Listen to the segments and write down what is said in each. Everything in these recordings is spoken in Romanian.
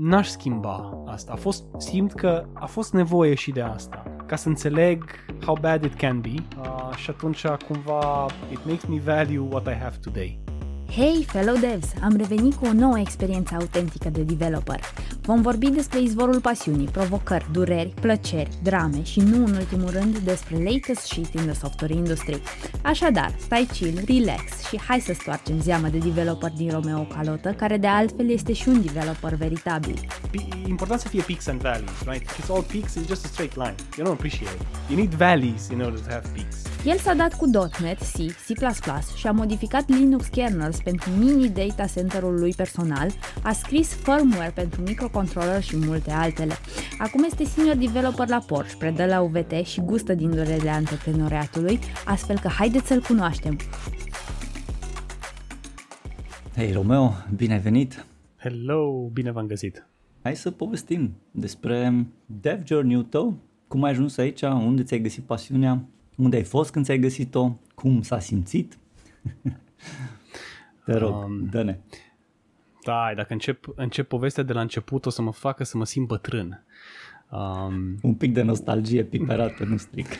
n-aș schimba asta. A fost, simt că a fost nevoie și de asta. Ca să înțeleg how bad it can be uh, și atunci cumva it makes me value what I have today. Hei, fellow devs! Am revenit cu o nouă experiență autentică de developer. Vom vorbi despre izvorul pasiunii, provocări, dureri, plăceri, drame și nu în ultimul rând despre latest shit in the software industry. Așadar, stai chill, relax și hai să stoarcem zeama de developer din Romeo Calotă, care de altfel este și un developer veritabil. E important să fie peaks and valleys, right? If it's all peaks, it's just a straight line. You don't appreciate it. You need valleys in order to have peaks. El s-a dat cu .NET, C, C++ și a modificat Linux kernels pentru mini data center-ul lui personal, a scris firmware pentru microcontroller și multe altele. Acum este senior developer la Porsche, predă la UVT și gustă din durerile antreprenoriatului, astfel că haideți să-l cunoaștem. Hei Romeo, bine ai venit! Hello, bine v-am găsit! Hai să povestim despre dev journey-ul tău, cum ai ajuns aici, unde ți-ai găsit pasiunea, unde ai fost când ți-ai găsit-o, cum s-a simțit. Te rog, um, dă-ne. Da, dacă încep, încep povestea de la început o să mă facă să mă simt bătrân. Um, Un pic de nostalgie piperată, nu stric.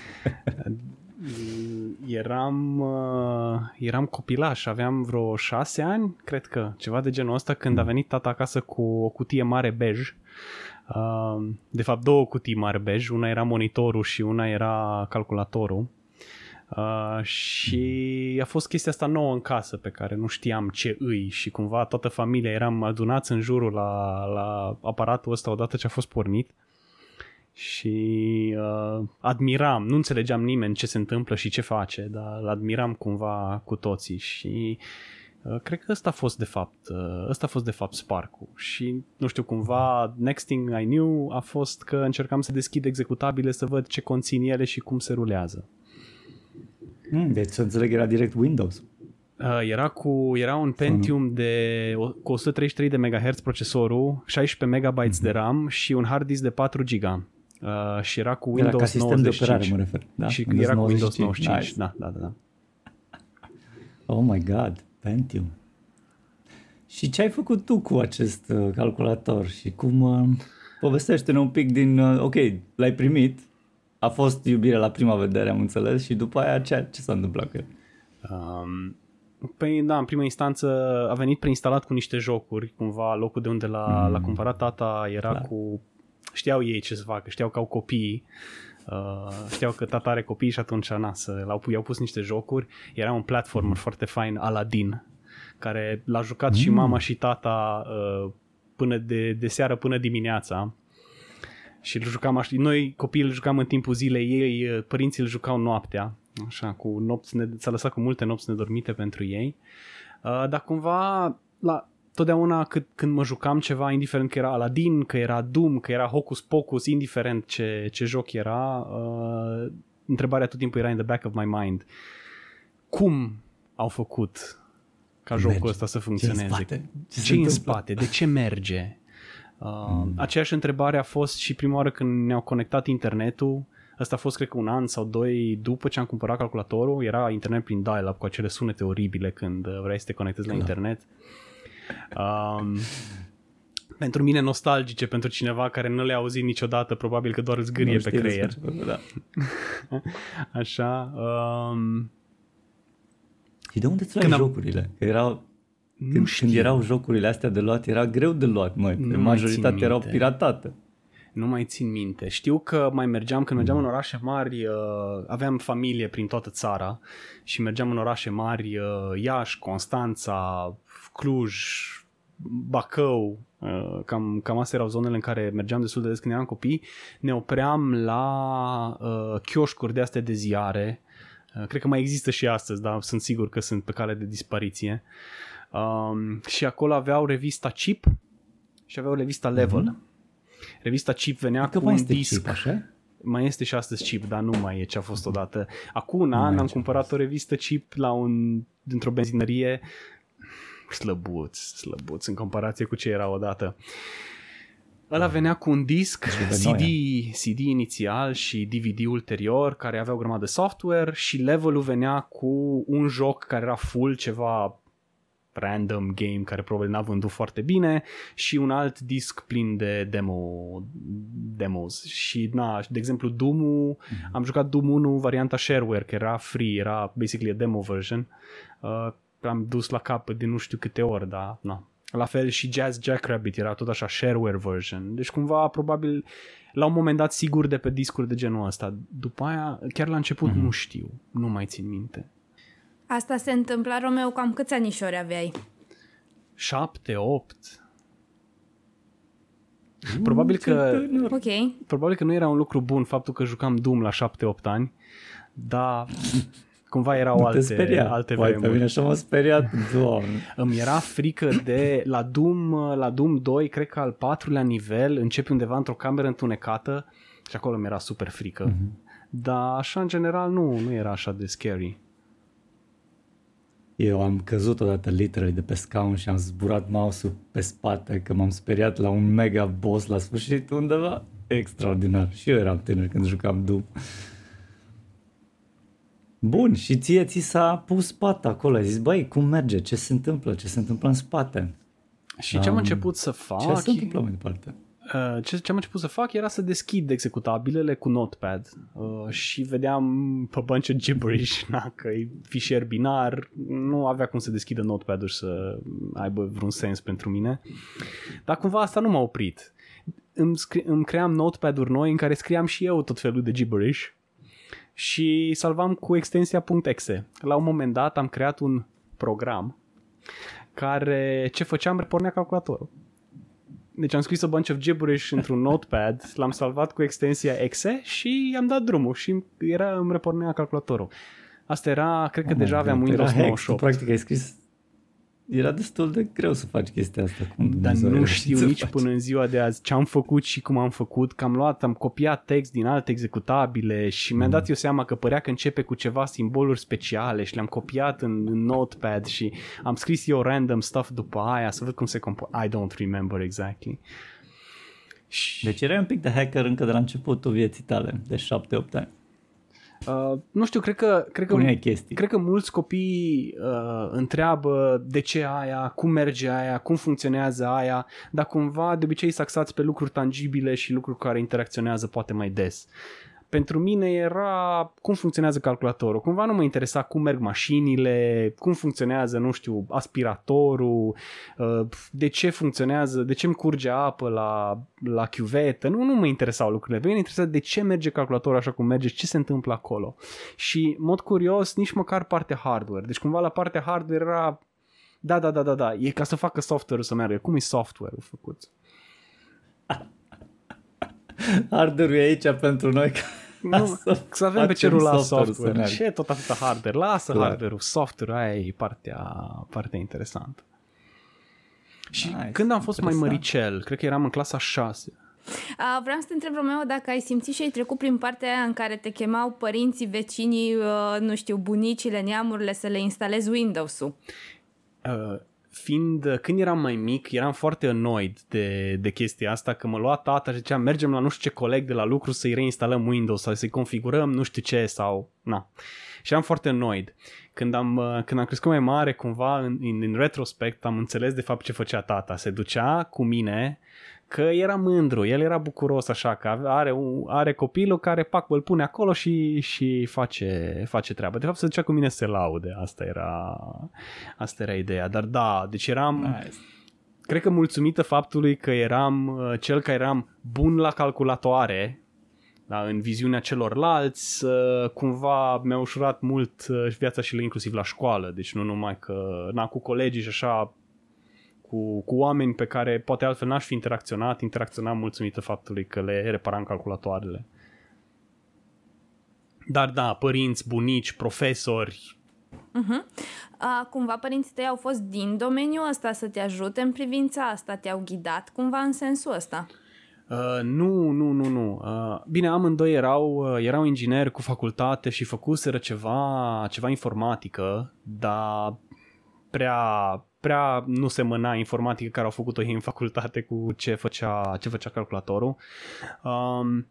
eram, uh, eram copilaș, aveam vreo șase ani, cred că, ceva de genul ăsta, când a venit tata acasă cu o cutie mare bej. Uh, de fapt, două cutii mari bej, una era monitorul și una era calculatorul. Uh, și a fost chestia asta nouă în casă pe care nu știam ce îi. Și cumva toată familia eram adunați în jurul la, la aparatul ăsta odată ce a fost pornit. Și uh, admiram, nu înțelegeam nimeni ce se întâmplă și ce face, dar îl admiram cumva cu toții. Și uh, cred că ăsta a fost de fapt, uh, ăsta a fost de fapt spark și nu știu cumva next thing I knew a fost că încercam să deschid executabile să văd ce conțin ele și cum se rulează. Mm, deci să înțeleg era direct Windows. Uh, era cu era un Pentium de cu 133 de MHz procesorul, 16 MB mm-hmm. de RAM și un hard disk de 4 GB. Uh, și era cu Windows era ca sistem 95. de operare, mă refer. Da? Și Windows era 95. cu Windows 95. Nice. Da, da, da, da. Oh my god, Pentium. Și ce ai făcut tu cu acest uh, calculator și cum uh, povestește-ne un pic din, uh, ok, l-ai primit, a fost iubire la prima vedere, am înțeles, și după aia ce, ce s-a întâmplat cu el? Um, Păi da, în prima instanță a venit preinstalat cu niște jocuri, cumva locul de unde l-a, mm. l-a cumpărat tata era Clar. cu știau ei ce să facă, știau că au copii, uh, știau că tata are copii și atunci na, să, l-au, i-au pus niște jocuri. Era un platformer mm. foarte fain, Aladdin, care l-a jucat mm. și mama și tata uh, până de, de seară până dimineața. Și îl jucam așa, noi copiii îl jucam în timpul zilei, ei, uh, părinții îl jucau noaptea, așa, cu nopți, ne, s-a lăsat cu multe nopți nedormite pentru ei. Uh, dar cumva la totdeauna cât, când mă jucam ceva, indiferent că era Aladdin, că era Doom, că era Hocus Pocus, indiferent ce, ce joc era, uh, întrebarea tot timpul era in the back of my mind. Cum au făcut ca merge. jocul ăsta să funcționeze? Ce în spate? Ce, ce în spate? De ce merge? Uh, mm. Aceeași întrebare a fost și prima oară când ne-au conectat internetul. Asta a fost, cred că, un an sau doi după ce am cumpărat calculatorul. Era internet prin dial-up cu acele sunete oribile când vrei să te conectezi la da. internet. Um, pentru mine nostalgice, pentru cineva care nu le-a auzit niciodată, probabil că doar zgârie pe creier. Da. Așa. Um, și de unde ți ai jocurile? Că erau, nu când, știu. când erau jocurile astea de luat, era greu de luat, măi. Nu majoritatea erau piratate. Nu mai țin minte. Știu că mai mergeam, când mergeam mm. în orașe mari, uh, aveam familie prin toată țara și mergeam în orașe mari, uh, Iași, Constanța, Cluj, Bacău, uh, cam, cam astea erau zonele în care mergeam destul de des când eram copii, ne opream la uh, chioșcuri de astea de ziare, uh, cred că mai există și astăzi, dar sunt sigur că sunt pe cale de dispariție, um, și acolo aveau revista Chip și aveau revista Level. Mm-hmm. Revista Chip venea că cu un disc. Chip, așa? mai este și astăzi chip, dar nu mai e ce a fost odată. Acum un an am cumpărat o revistă chip la un, dintr-o benzinărie slăbuț, slăbuț în comparație cu ce era odată. Ăla venea cu un disc, CD, CD inițial și DVD ulterior, care avea o grămadă de software și levelul venea cu un joc care era full ceva random game care probabil n-a vândut foarte bine și un alt disc plin de demo, demos și na, de exemplu Doom mm-hmm. am jucat Doom 1 varianta shareware care era free, era basically a demo version uh, am dus la capăt de nu știu câte ori, dar na. La fel și Jazz Jackrabbit era tot așa shareware version. Deci cumva probabil la un moment dat sigur de pe discuri de genul ăsta. După aia, chiar la început mm-hmm. nu știu, nu mai țin minte. Asta se întâmpla, Romeo, cam câți anișori aveai? Șapte, opt. Probabil că, okay. probabil că nu era un lucru bun faptul că jucam Doom la 7-8 ani, dar cumva erau nu alte, speria. alte Păi, vremuri. pe mine așa m-a speriat, doamne. Îmi era frică de la Doom, la Doom 2, cred că al patrulea nivel, începi undeva într-o cameră întunecată și acolo mi era super frică. Mm-hmm. Dar așa în general nu, nu era așa de scary. Eu am căzut odată literally de pe scaun și am zburat mouse-ul pe spate că m-am speriat la un mega boss la sfârșit undeva. Extraordinar. Și eu eram tânăr când jucam Doom. Bun, și ție ți s-a pus pata acolo, ai zis, băi, cum merge, ce se întâmplă, ce se întâmplă în spate? Și ce am început să fac... Ce se întâmplă mai departe? Uh, ce, ce am început să fac era să deschid executabilele cu Notepad uh, și vedeam a bunch of gibberish, na, că e fișier binar, nu avea cum să deschidă Notepad-ul și să aibă vreun sens pentru mine. Dar cumva asta nu m-a oprit. Îmi, scri- îmi cream Notepad-uri noi în care scriam și eu tot felul de gibberish și salvam cu extensia .exe. La un moment dat am creat un program care ce făceam pornea calculatorul. Deci am scris a bunch of gibberish într-un notepad, l-am salvat cu extensia exe și am dat drumul și era, îmi repornea calculatorul. Asta era, cred că Oh deja my aveam God, Windows era hack, tu 98. Practic ai scris era destul de greu să faci chestia asta. Cum Dar Dumnezeu nu a reușit știu să nici faci. până în ziua de azi ce am făcut și cum am făcut, că am luat, am copiat text din alte executabile și mi-am dat eu seama că părea că începe cu ceva simboluri speciale și le-am copiat în, în notepad și am scris eu random stuff după aia să văd cum se compo- I don't remember exactly. Și, Deci erai un pic de hacker încă de la începutul vieții tale, de 7-8 ani. Uh, nu știu, cred că, cred că Puneai chestii. Cred că mulți copii uh, întreabă de ce aia, cum merge aia, cum funcționează aia, dar cumva de obicei să axați pe lucruri tangibile și lucruri care interacționează poate mai des. Pentru mine era cum funcționează calculatorul. Cumva nu mă interesa cum merg mașinile, cum funcționează, nu știu, aspiratorul, uh, de ce funcționează, de ce îmi curge apă la, la chiuvetă. Nu, nu mă interesau lucrurile. Pe mine mă interesa de ce merge calculatorul așa cum merge, ce se întâmplă acolo. Și, în mod curios, nici măcar partea hardware. Deci cumva la partea hardware era da, da, da, da, da, e ca să facă software-ul să meargă. Cum e software-ul făcut? Hardware-ul e aici pentru noi ca Nu, să, să avem pe facem ce rula software-ul să software. meargă. Ce tot atâta hardware? Lasă Clar. hardware-ul, software aia e partea, partea interesantă. Și Nice, când am fost mai interesant. măricel, cred că eram în clasa 6, A, vreau să te întreb, Romeo, dacă ai simțit și ai trecut prin partea aia în care te chemau părinții, vecinii, uh, nu știu, bunicile, neamurile să le instalezi Windows-ul. uh, fiind, când eram mai mic, eram foarte annoyed de, de chestia asta, că mă lua tata și zicea, mergem la nu știu ce coleg de la lucru să-i reinstalăm Windows sau să-i configurăm nu știu ce sau, na. Și eram foarte annoyed. Când am, uh, când am crescut mai mare, cumva, în, în, în retrospect, am înțeles de fapt ce făcea tata. Se ducea cu mine că era mândru, el era bucuros așa, că are, un, are copilul care, pac, îl pune acolo și, și face, face treaba. De fapt, se ducea cu mine să se laude, asta era, asta era ideea. Dar da, deci eram, Nice. cred că mulțumită faptului că eram uh, cel care eram bun la calculatoare, da, în viziunea celorlalți, uh, cumva mi-a ușurat mult uh, viața și inclusiv la școală, deci nu numai că, na, cu colegii și așa, cu, cu oameni pe care poate altfel n-aș fi interacționat, interacționam mulțumită faptului că le reparam calculatoarele. Dar da, părinți, bunici, profesori, A, cumva părinții tăi au fost din domeniul ăsta să te ajute în privința asta, te-au ghidat cumva în sensul ăsta. Uh, nu, nu, nu, nu. Uh, bine, amândoi erau, uh, erau ingineri cu facultate și făcuseră ceva, ceva informatică, dar prea, prea nu semăna informatică care au făcut-o ei în facultate cu ce făcea, ce făcea calculatorul. Um,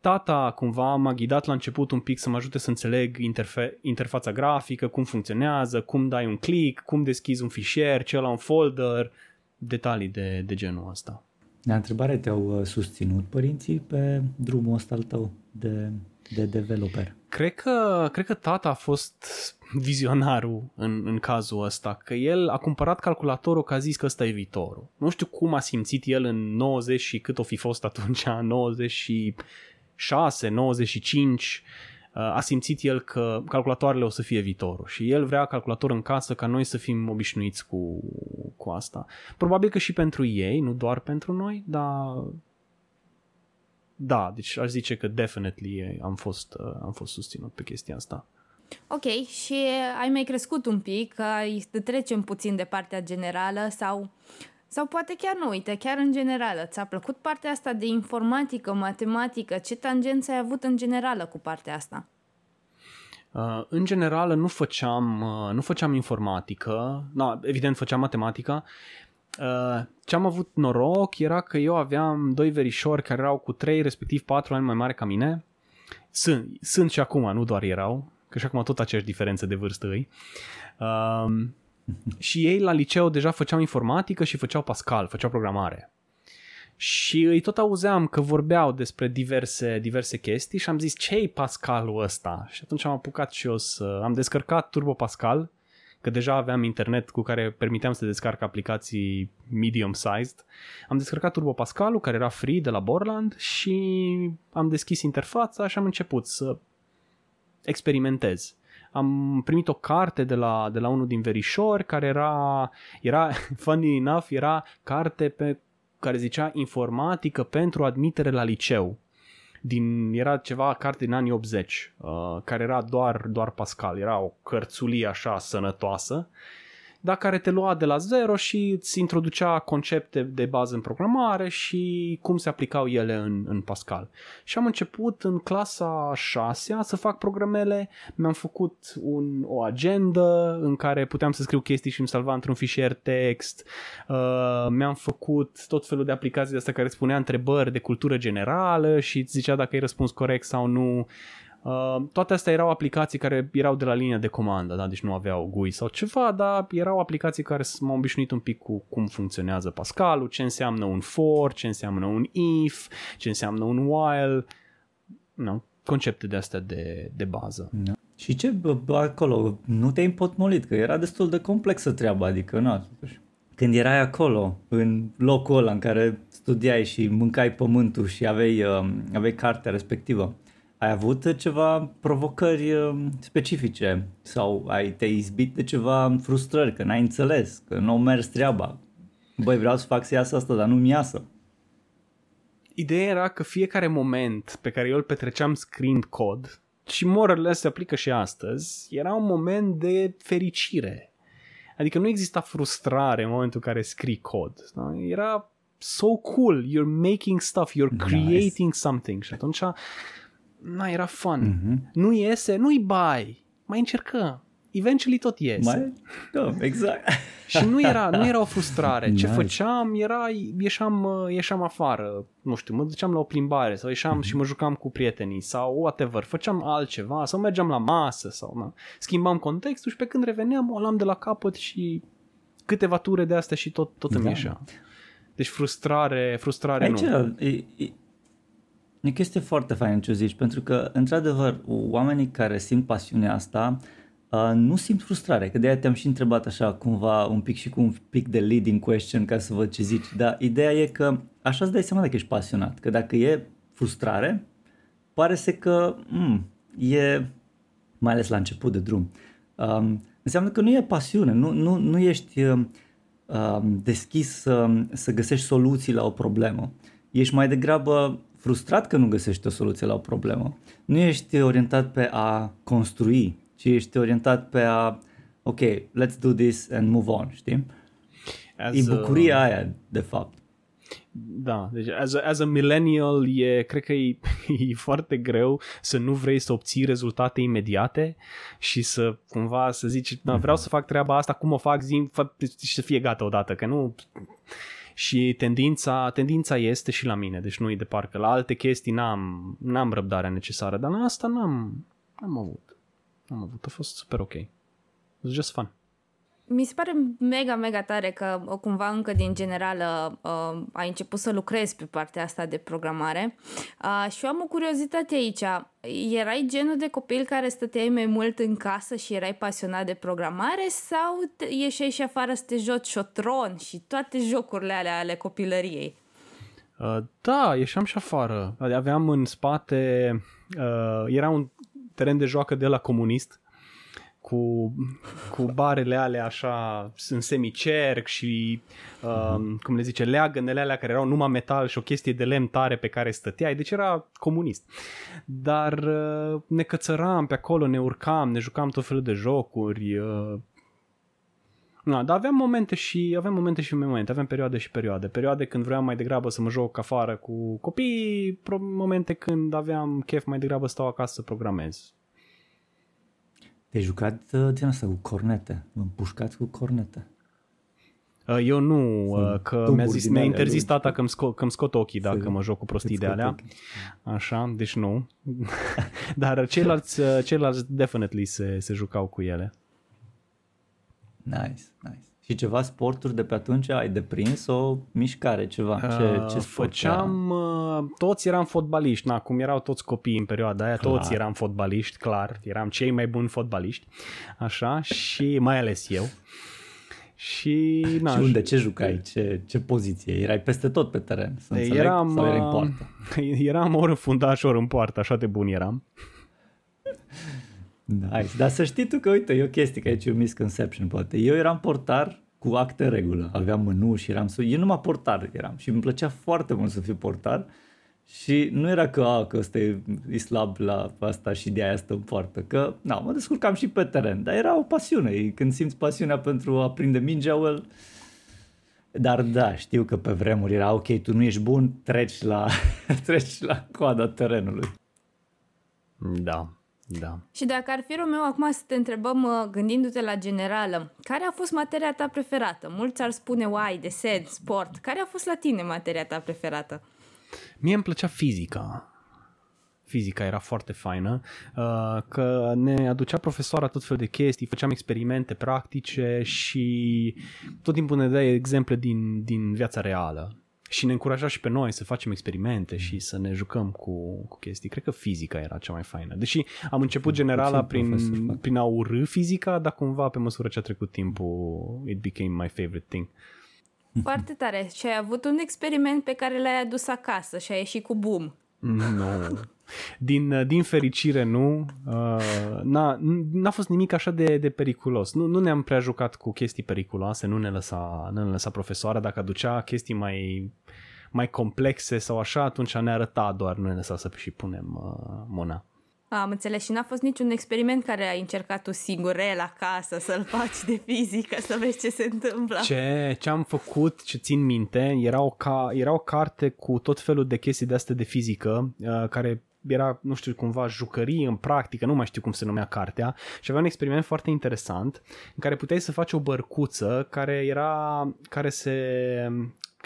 tata cumva m-a ghidat la început un pic să mă ajute să înțeleg interfe- interfața grafică, cum funcționează, cum dai un click, cum deschizi un fișier, ce la un folder, detalii de, de genul ăsta. La întrebare te-au uh, susținut părinții pe drumul ăsta al tău de, de developer? Cred că, cred că tata a fost vizionarul în, în cazul ăsta, că el a cumpărat calculatorul că a zis că ăsta e viitorul. Nu știu cum a simțit el în 90 și cât o fi fost atunci, 96, 95, a simțit el că calculatoarele o să fie viitorul și el vrea calculator în casă ca noi să fim obișnuiți cu, cu asta. Probabil că și pentru ei, nu doar pentru noi, dar da, deci aș zice că definitely am fost, am fost susținut pe chestia asta. Ok, și ai mai crescut un pic, ai să trecem puțin de partea generală sau, sau poate chiar nu, uite, chiar în generală. Ți-a plăcut partea asta de informatică, matematică? Ce tangență ai avut în generală cu partea asta? Uh, în general nu făceam, uh, nu făceam informatică, na, evident făceam matematica. Uh, ce am avut noroc era că eu aveam doi verișori care erau cu 3, respectiv 4 ani mai mari ca mine. Sunt, sunt și acum, nu doar erau, că și acum tot aceeași diferență de vârstă îi. Um, și ei la liceu deja făceau informatică și făceau Pascal, făceau programare. Și îi tot auzeam că vorbeau despre diverse, diverse chestii și am zis ce e Pascalul ăsta? Și atunci am apucat și eu să... Am descărcat Turbo Pascal, că deja aveam internet cu care permiteam să descarc aplicații medium-sized. Am descărcat Turbo Pascalul, care era free de la Borland și am deschis interfața și am început să experimentez. Am primit o carte de la, de la unul din verișori care era, era, funny enough, era carte pe care zicea informatică pentru admitere la liceu. Din, era ceva carte din anii 80, uh, care era doar, doar Pascal, era o cărțulie așa sănătoasă dar care te lua de la zero și îți introducea concepte de bază în programare și cum se aplicau ele în, în Pascal. Și am început în clasa 6 să fac programele, mi-am făcut un, o agendă în care puteam să scriu chestii și îmi salva într-un fișier text, uh, mi-am făcut tot felul de aplicații de astea care îți punea întrebări de cultură generală și îți zicea dacă ai răspuns corect sau nu. Uh, toate astea erau aplicații care erau de la linia de comandă, da? deci nu aveau GUI sau ceva, dar erau aplicații care m-au obișnuit un pic cu cum funcționează Pascalul, ce înseamnă un for, ce înseamnă un if, ce înseamnă un while, no, concepte de astea de, de bază. Da. Și ce bă, acolo, nu te-ai împotmolit, că era destul de complexă treaba, adică nu, când erai acolo, în locul ăla în care studiai și mâncai pământul și aveai, uh, aveai cartea respectivă, ai avut ceva provocări um, specifice sau ai te izbit de ceva frustrări, că n-ai înțeles, că nu mers treaba. Băi, vreau să fac să iasă asta, dar nu-mi iasă. Ideea era că fiecare moment pe care eu îl petreceam scriind cod, și morele se aplică și astăzi, era un moment de fericire. Adică nu exista frustrare în momentul în care scrii cod. Da? Era so cool, you're making stuff, you're creating nice. something. Și atunci na, era fun. Mm-hmm. Nu iese, nu-i bai, mai încercăm. Eventually tot iese. Mai? Da, exact. și nu era, nu era o frustrare. Ce nice. făceam era, ieșeam, ieșeam afară, nu știu, mă duceam la o plimbare sau ieșeam mm-hmm. și mă jucam cu prietenii sau whatever, făceam altceva sau mergeam la masă sau na, schimbam contextul și pe când reveneam o luam de la capăt și câteva ture de astea și tot, tot îmi da. ieșea. Deci frustrare, frustrare Aici nu. E, e, E chestie foarte faină ce zici, pentru că, într-adevăr, oamenii care simt pasiunea asta uh, nu simt frustrare, că de-aia te-am și întrebat așa cumva un pic și cu un pic de leading question ca să văd ce zici, dar ideea e că așa îți dai seama dacă ești pasionat, că dacă e frustrare, pare să că mm, e, mai ales la început de drum, um, înseamnă că nu e pasiune, nu, nu, nu ești uh, deschis să, să găsești soluții la o problemă. Ești mai degrabă frustrat că nu găsești o soluție la o problemă. Nu ești orientat pe a construi, ci ești orientat pe a, ok, let's do this and move on, știi? As, e bucuria uh, aia, de fapt. Da, deci as a, as a millennial e, cred că e, e foarte greu să nu vrei să obții rezultate imediate și să cumva să zici, da, vreau să fac treaba asta, cum o fac, zi, și să fie gata odată, că nu... Și tendința, tendința este și la mine, deci nu e de parcă. La alte chestii n-am, n-am răbdarea necesară, dar la asta n-am, n-am avut. N-am avut, a fost super ok. It was just fun mi se pare mega, mega tare că cumva încă din general uh, ai început să lucrezi pe partea asta de programare uh, și eu am o curiozitate aici. Erai genul de copil care stăteai mai mult în casă și erai pasionat de programare sau ieșeai și afară să te joci șotron și toate jocurile alea ale copilăriei? Uh, da, ieșeam și afară. Aveam în spate, uh, era un teren de joacă de la comunist cu, cu barele alea așa în semicerc și uh, cum le zice, leagănele alea care erau numai metal și o chestie de lemn tare pe care stăteai, deci era comunist. Dar uh, ne cățăram pe acolo, ne urcam, ne jucam tot felul de jocuri. Uh, Na, dar aveam momente și aveam momente și momente, aveam perioade și perioade. Perioade când vreau mai degrabă să mă joc afară cu copii, momente când aveam chef mai degrabă să stau acasă să programez. Te-ai jucat uh, din asta cu cornete, împușcat cu cornete. Uh, eu nu, uh, că mi-a zis, mi-a interzis tata că-mi, sco- că scot ochii dacă mă joc cu prostii de alea. Așa, deci nu. Dar ceilalți, ceilalți definitely se, se jucau cu ele. Nice, nice. Și ceva sporturi de pe atunci ai deprins o mișcare, ceva? Ce, ce Făceam, era? toți eram fotbaliști, na, cum erau toți copii în perioada aia, clar. toți eram fotbaliști, clar, eram cei mai buni fotbaliști, așa, și mai ales eu. Și, na, și unde, ce jucai, ce, ce poziție? Erai peste tot pe teren, să înțeleg, eram, sau erai în poartă? Eram ori în fundaș, ori în poartă, așa de bun eram. Nice. Dar să știi tu că, uite, e o chestie, că aici e o misconception, poate. Eu eram portar cu acte în regulă, aveam mânu și eram... Eu numai portar eram și îmi plăcea foarte mult să fiu portar și nu era că, a, că ăsta e, e slab la asta și de aia stă în poartă, că, na, mă descurcam și pe teren, dar era o pasiune. Când simți pasiunea pentru a prinde mingea, well, dar da, știu că pe vremuri era ok, tu nu ești bun, treci la, treci la coada terenului. Da, da. Și dacă ar fi Romeo, acum să te întrebăm, uh, gândindu-te la generală, care a fost materia ta preferată? Mulți ar spune, uai, desen, sport. Care a fost la tine materia ta preferată? Mie îmi plăcea fizica. Fizica era foarte faină, uh, că ne aducea profesoara tot fel de chestii, făceam experimente practice și tot timpul ne dea exemple din, din viața reală și ne încuraja și pe noi să facem experimente și să ne jucăm cu, cu chestii. Cred că fizica era cea mai faină. Deși am început generala prin, prin a urâ fizica, dar cumva pe măsură ce a trecut timpul, it became my favorite thing. Foarte tare. Și ai avut un experiment pe care l-ai adus acasă și ai ieșit cu boom. Nu. Din, din fericire nu. Uh, n-a, n-a fost nimic așa de, de periculos. Nu, nu ne-am prea jucat cu chestii periculoase, nu ne lăsa, nu ne lăsa profesoara. Dacă aducea chestii mai, mai complexe sau așa, atunci ne arăta doar, nu ne lăsa să și punem uh, mâna. Am înțeles și n-a fost niciun experiment care ai încercat tu singur el acasă să-l faci de fizică, să vezi ce se întâmplă. Ce, ce am făcut, ce țin minte, era o, ca, era o carte cu tot felul de chestii de astea de fizică, uh, care era, nu știu, cumva jucărie în practică, nu mai știu cum se numea cartea, și avea un experiment foarte interesant în care puteai să faci o bărcuță care era, care se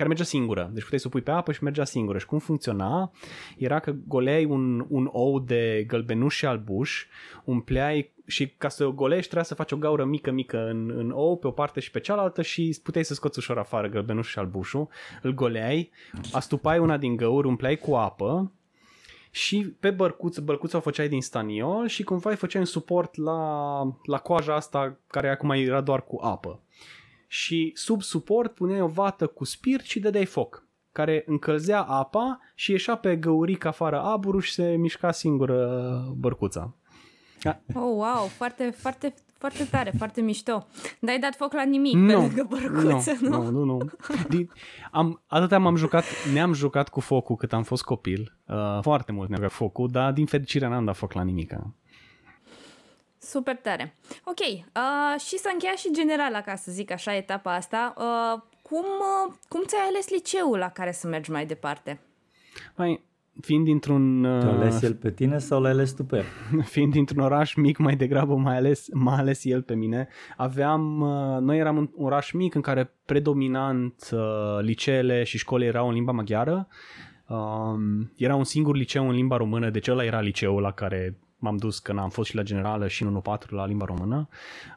care mergea singură. Deci puteai să o pui pe apă și mergea singură. Și cum funcționa era că goleai un, un ou de gălbenuș și albuș, umpleai și ca să o golești trebuia să faci o gaură mică, mică în, în ou pe o parte și pe cealaltă și puteai să scoți ușor afară gălbenuș și albușul, îl goleai, astupai una din găuri, umpleai cu apă și pe bărcuță, bărcuța o făceai din staniol și cumva îi făceai un suport la, la coaja asta care acum era doar cu apă și sub suport puneai o vată cu spirit și dădeai foc care încălzea apa și ieșea pe găuric afară aburul și se mișca singură bărcuța. Oh, wow, foarte, foarte, foarte tare, foarte mișto. Dar ai dat foc la nimic nu, pe lângă bărcuță, nu? Nu, nu, nu. Din, am, atâta m-am jucat, ne-am jucat cu focul cât am fost copil. Uh, foarte mult ne-am jucat focul, dar din fericire n-am dat foc la nimic. Super tare. Ok, uh, și să încheia și generala, ca să zic așa, etapa asta, uh, cum, uh, cum ți-ai ales liceul la care să mergi mai departe? Mai, fiind dintr-un... Te-a ales el pe tine sau l-ai ales tu pe el? fiind dintr-un oraș mic, mai degrabă mai ales, mai ales el pe mine, aveam, uh, noi eram un oraș mic în care predominant uh, liceele și școlile erau în limba maghiară, um, era un singur liceu în limba română, deci ăla era liceul la care m-am dus când am fost și la generală și în 1-4 la limba română.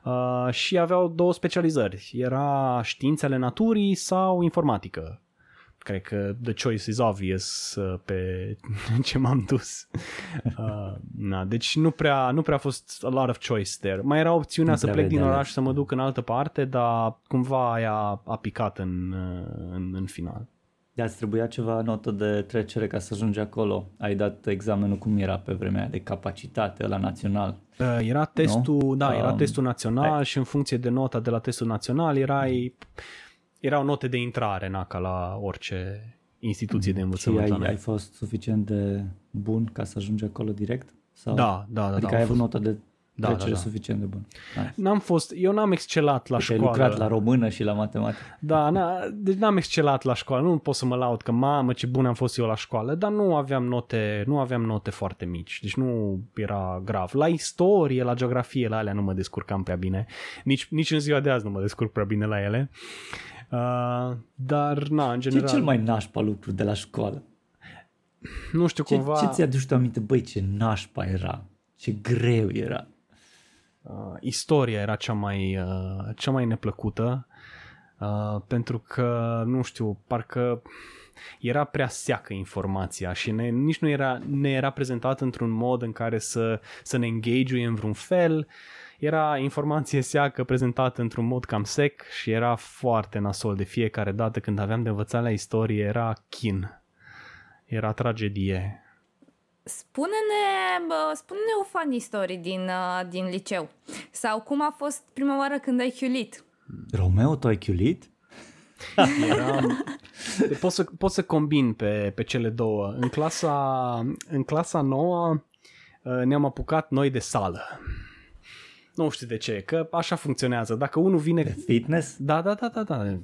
Uh, și aveau două specializări, era științele naturii sau informatică cred că the choice is obvious uh, pe ce m-am dus. Uh, na, deci nu prea, nu prea a fost a lot of choice there. Mai era opțiunea Nu să prea plec din vedeai. oraș să mă duc în altă parte, dar cumva aia a picat în, uh, în, în final. Dar îți trebuia ceva notă de trecere ca să ajungi acolo. Ai dat examenul cum era pe vremea aia, de capacitate la național. Uh, Era testul, Nu? da, era Um, testul național hai. și în funcție de nota de la testul național erai, erau note de intrare, na, ca la orice instituție de Și învățământ. la ai, noi. ai fost suficient de bun ca să ajungi acolo direct? Sau? Da, da, da. Adică da, ai am avut fost- notă de Da, trecere da, da. suficient de bună. Nice. N-am fost, eu n-am excelat la Deci ai școală. lucrat la română și la matematică. Da, na, deci n-am excelat la școală, nu pot să mă laud că mamă ce bun am fost eu la școală, dar nu aveam note, nu aveam note foarte mici, deci nu era grav. La istorie, la geografie, la alea nu mă descurcam prea bine, nici, nici în ziua de azi nu mă descurc prea bine la ele, uh, dar na, în Ce e general, cel mai nașpa lucru de la școală? nu știu Ce, cumva, ce ți-aduci tu aminte? Băi, ce nașpa era. Ce greu era. uh, istoria era cea mai, uh, cea mai neplăcută, uh, pentru că, nu știu, parcă era prea seacă informația și ne, nici nu era, ne era prezentat într-un mod în care să, să ne engage în vreun fel. Era informație seacă prezentată într-un mod cam sec și era foarte nasol de fiecare dată când aveam de învățat la istorie, era chin. Era tragedie. Spune-ne, bă, spune-ne o funny story din, uh, din liceu. Sau cum a fost prima oară când ai chiulit? Romeo, tu ai chiulit? Eram... Pot să, pot să combin pe, pe cele două. În clasa, în clasa nouă uh, ne-am apucat noi de sală. Nu știu de ce, că așa funcționează. Dacă unul vine... De fitness? Da, da, da, da, da.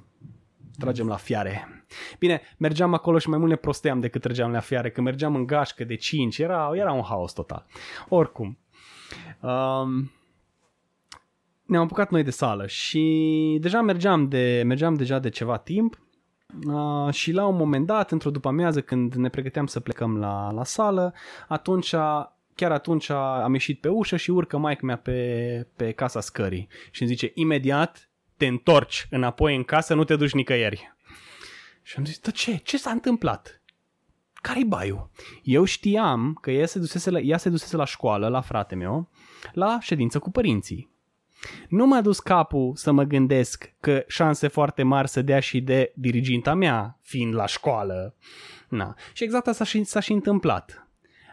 Tragem la fiare. Bine, mergeam acolo și mai mult ne prosteam decât trăgeam la fiare, că mergeam în gașcă de 5, era, era un haos total. Oricum, um, ne-am apucat noi de sală și deja mergeam, de, mergeam deja de ceva timp uh, și la un moment dat, într-o după amiază, când ne pregăteam să plecăm la, la sală, atunci chiar atunci am ieșit pe ușă și urcă maică mea pe, pe casa scării și îmi zice imediat te întorci înapoi în casă, nu te duci nicăieri. Și am zis, da ce? Ce s-a întâmplat? Care-i baiul? Eu știam că ea se, dusese la, ea se dusese la școală, la frate meu, la ședință cu părinții. Nu m-a dus capul să mă gândesc că șanse foarte mari să dea și de diriginta mea, fiind la școală. Na. Și exact asta s-a și, s-a și întâmplat.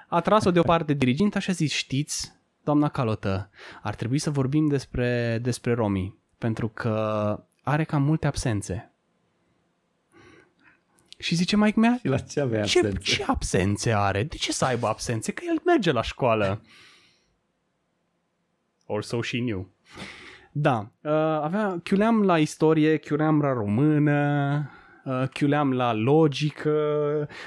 A tras-o deoparte diriginta și a zis, știți, doamna Calotă, ar trebui să vorbim despre, despre Romi, pentru că are cam multe absențe. Și zice Mike mea, Și la ce avea ce, absențe? ce absențe are? De ce să aibă absențe? Că el merge la școală. Or so she knew. Da, uh, avea, chiuleam la istorie, chiuleam la română, uh, chiuleam la logică,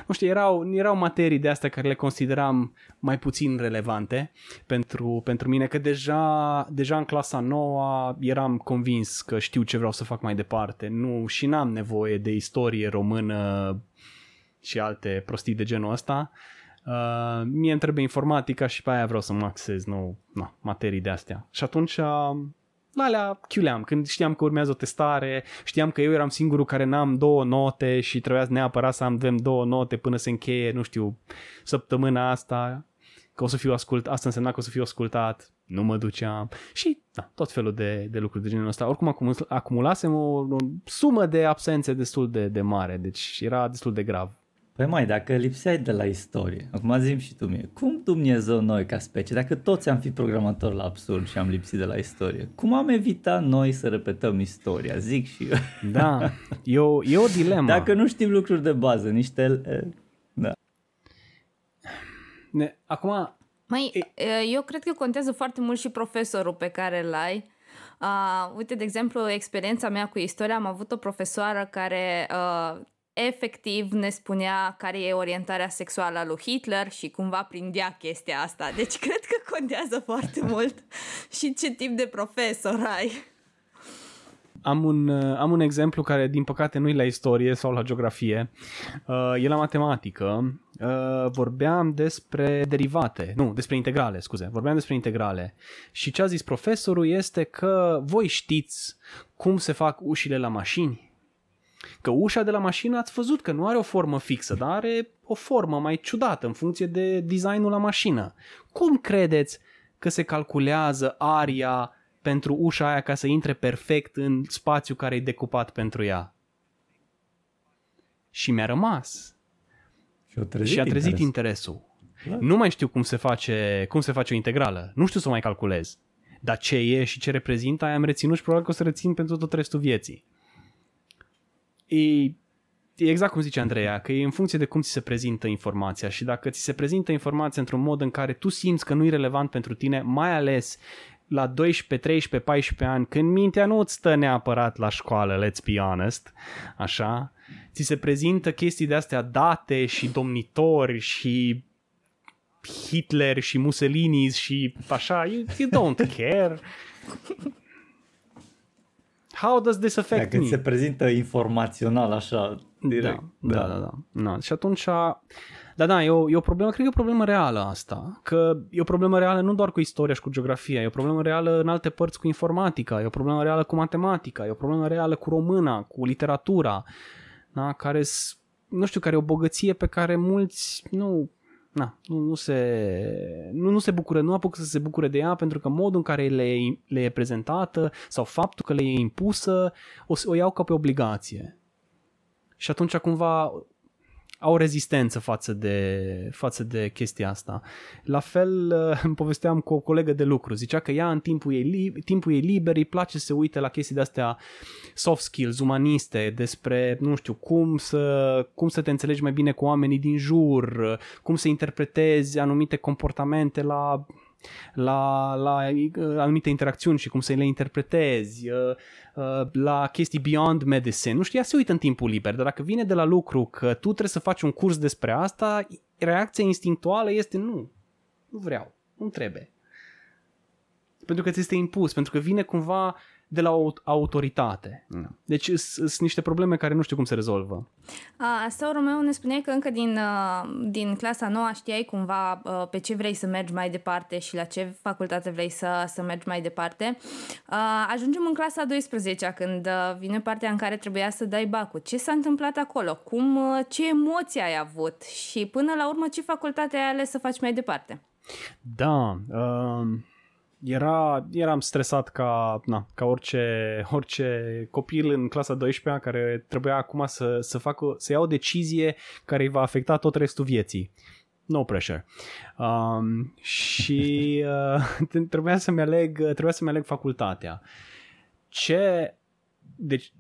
nu știu, erau, erau materii de astea care le consideram mai puțin relevante pentru, pentru mine, că deja, deja în clasa nouă eram convins că știu ce vreau să fac mai departe, nu, și n-am nevoie de istorie română și alte prostii de genul ăsta. Uh, mie îmi trebuie informatica și pe aia vreau să mă axez, nu, na, materii de astea. Și atunci uh, la alea chiuleam, când știam că urmează o testare, știam că eu eram singurul care n-am două note și trebuia neapărat să avem două note până se încheie, nu știu, săptămâna asta, că o să fiu ascultat, asta însemna că o să fiu ascultat, nu mă duceam și da, tot felul de, de lucruri de genul ăsta. Oricum acum, acumulasem o, o sumă de absențe destul de, de mare, deci era destul de grav. Păi mai, dacă lipseai de la istorie, acum zim și tu mie, cum Dumnezeu noi ca specie, dacă toți am fi programatori la absurd și am lipsit de la istorie, cum am evitat noi să repetăm istoria, zic și eu. Da, e o, e o dilemă. Dacă nu știm lucruri de bază, niște... eh, Da. Ne, acum, Mai, eu cred că contează foarte mult și profesorul pe care îl ai, Uh, uite, de exemplu, experiența mea cu istoria, am avut o profesoară care uh, efectiv ne spunea care e orientarea sexuală a lui Hitler și cumva prindea chestia asta. Deci cred că contează foarte mult și ce tip de profesor ai. Am un, uh, am un exemplu care, din păcate, nu e la istorie sau la geografie. Uh, e la matematică. Uh, vorbeam despre derivate. Nu, despre integrale, scuze. Vorbeam despre integrale. Și ce a zis profesorul este că voi știți cum se fac ușile la mașini? Că ușa de la mașină ați văzut că nu are o formă fixă, dar are o formă mai ciudată în funcție de designul la mașină. Cum credeți că se calculează aria pentru ușa aia ca să intre perfect în spațiu care e decupat pentru ea? Și mi-a rămas. Și, trezit și a trezit interes. interesul. Da. Nu mai știu cum se, face, cum se face o integrală. Nu știu să o mai calculez. Dar ce e și ce reprezintă, aia am reținut și probabil că o să rețin pentru tot restul vieții e, e exact cum zice Andreea, că e în funcție de cum ți se prezintă informația și dacă ți se prezintă informația într-un mod în care tu simți că nu e relevant pentru tine, mai ales la 12, 13, 14 ani, când mintea nu îți stă neapărat la școală, let's be honest, așa, ți se prezintă chestii de astea date și domnitori și Hitler și Mussolini și așa, you, you don't care. How does this affect Dacă me? se prezintă informațional așa, direct. Da, da, da. da. da. Și atunci, da, da, e o, e o problemă, cred că e o problemă reală asta, că e o problemă reală nu doar cu istoria și cu geografia, e o problemă reală în alte părți cu informatica, e o problemă reală cu matematica, e o problemă reală cu româna, cu literatura, da, care nu știu, care e o bogăție pe care mulți nu na, nu, nu, se, nu, nu se bucură, nu apucă să se bucure de ea pentru că modul în care le, le e prezentată sau faptul că le e impusă o, o iau ca pe obligație. Și atunci cumva au rezistență față de, față de chestia asta. La fel îmi povesteam cu o colegă de lucru, zicea că ea în timpul ei, timpul ei liber îi place să se uite la chestii de astea soft skills, umaniste, despre, nu știu, cum să, cum să te înțelegi mai bine cu oamenii din jur, cum să interpretezi anumite comportamente la la, la anumite interacțiuni și cum să le interpretezi, uh, uh, la chestii beyond medicine. Nu știu, ea se uită în timpul liber, dar dacă vine de la lucru că tu trebuie să faci un curs despre asta, reacția instinctuală este nu, nu vreau, nu trebuie. Pentru că ți este impus, pentru că vine cumva de la o autoritate. Mm. Deci sunt niște probleme care nu știu cum se rezolvă. Asta Romeo ne spunea că încă din, din clasa nouă știai cumva pe ce vrei să mergi mai departe și la ce facultate vrei să, să mergi mai departe. Ajungem în clasa 12 când vine partea în care trebuia să dai bacul. Ce s-a întâmplat acolo? Cum, ce emoții ai avut? Și până la urmă ce facultate ai ales să faci mai departe? Da, uh era, eram stresat ca, na, ca orice, orice copil în clasa 12 care trebuia acum să, să, facă, să ia o decizie care îi va afecta tot restul vieții. No pressure. Um, și uh, trebuia să-mi aleg, trebuia să-mi aleg facultatea. Ce, deci,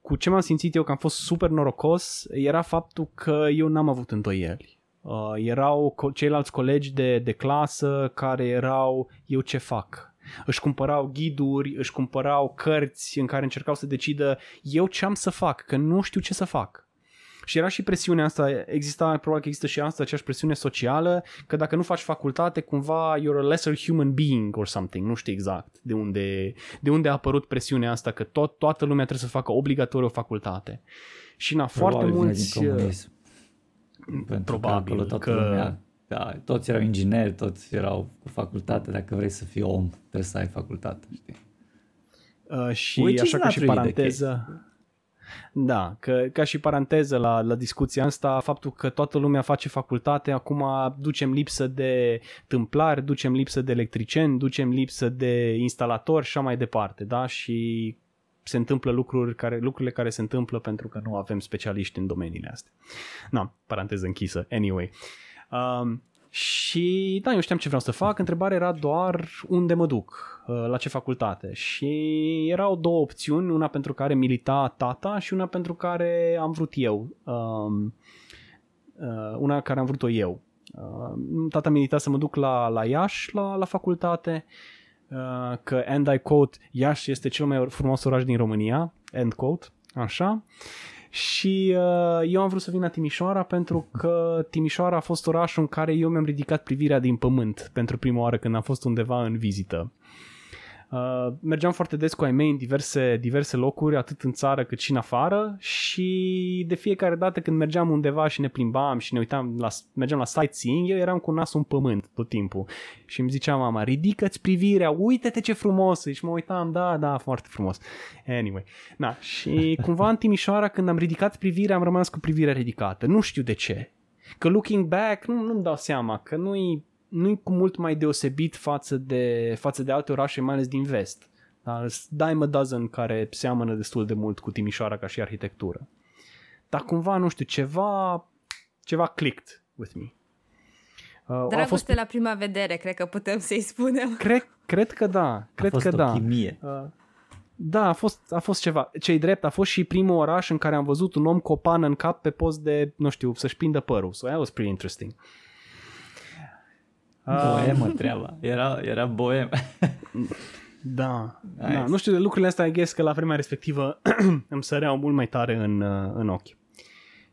cu ce m-am simțit eu că am fost super norocos era faptul că eu n-am avut îndoieli Uh, erau co- ceilalți colegi de, de clasă care erau eu ce fac. Își cumpărau ghiduri, își cumpărau cărți în care încercau să decidă eu ce am să fac, că nu știu ce să fac. Și era și presiunea asta, exista, probabil că există și asta, aceeași presiune socială, că dacă nu faci facultate, cumva you're a lesser human being or something, nu știu exact de unde, de unde a apărut presiunea asta, că tot, toată lumea trebuie să facă obligatoriu o facultate. Și na, foarte mulți... Pentru Probabil că, toată că... Lumea, da, toți erau ingineri, toți erau cu facultate, dacă vrei să fii om, trebuie să ai facultate, știi? Uh, și Which așa ca și paranteză, da, că, ca și paranteză la, la discuția asta, faptul că toată lumea face facultate, acum ducem lipsă de tâmplari, ducem lipsă de electricieni, ducem lipsă de instalatori și așa mai departe, da? Și se întâmplă lucruri care, lucrurile care se întâmplă pentru că nu avem specialiști în domeniile astea. Na, paranteză închisă. Anyway. Um, și da, eu știam ce vreau să fac, întrebarea era doar unde mă duc, uh, la ce facultate. Și erau două opțiuni, una pentru care milita tata și una pentru care am vrut eu. Um, uh, una care am vrut-o eu. Uh, tata milita să mă duc la, la Iași, la, la facultate, uh, că, and I quote, Iași este cel mai frumos oraș din România, end quote, așa. Și uh, eu am vrut să vin la Timișoara pentru că Timișoara a fost orașul în care eu mi-am ridicat privirea din pământ pentru prima oară când am fost undeva în vizită. Uh, mergeam foarte des cu ai mei în diverse, diverse locuri, atât în țară cât și în afară și de fiecare dată când mergeam undeva și ne plimbam și ne uitam la, mergeam la sightseeing, eu eram cu nasul în pământ tot timpul și îmi zicea mama, ridică-ți privirea, uite-te ce frumos și mă uitam, da, da, foarte frumos. Anyway, na, și cumva în Timișoara când am ridicat privirea am rămas cu privirea ridicată, nu știu de ce. Că looking back, nu, nu-mi dau seama, că nu-i nu e cu mult mai deosebit față de, față de alte orașe, mai ales din vest. Da? Dime a dozen care seamănă destul de mult cu Timișoara ca și arhitectură. Dar cumva, nu știu, ceva, ceva clicked with me. Uh, Dragoste fost... la prima vedere, cred că putem să-i spunem. Cred, cred că da, cred a fost că o da. Chimie. Uh, da, a fost, a fost ceva. Cei drept, a fost și primul oraș în care am văzut un om cu o pană în cap pe post de, nu știu, să-și prindă părul. So that was pretty interesting. Uh, Boemă treaba. Era, era boem. Da, nice. da, nu știu, de lucrurile astea, I guess că la vremea respectivă îmi săreau mult mai tare în, uh, în ochi.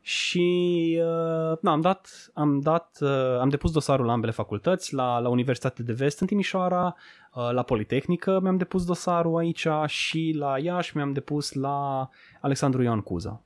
Și uh, na, am dat, am dat, uh, am depus dosarul la ambele facultăți, la, la Universitatea de Vest în Timișoara, uh, la Politehnică mi-am depus dosarul aici și la Iași mi-am depus la Alexandru Ioan Cuza.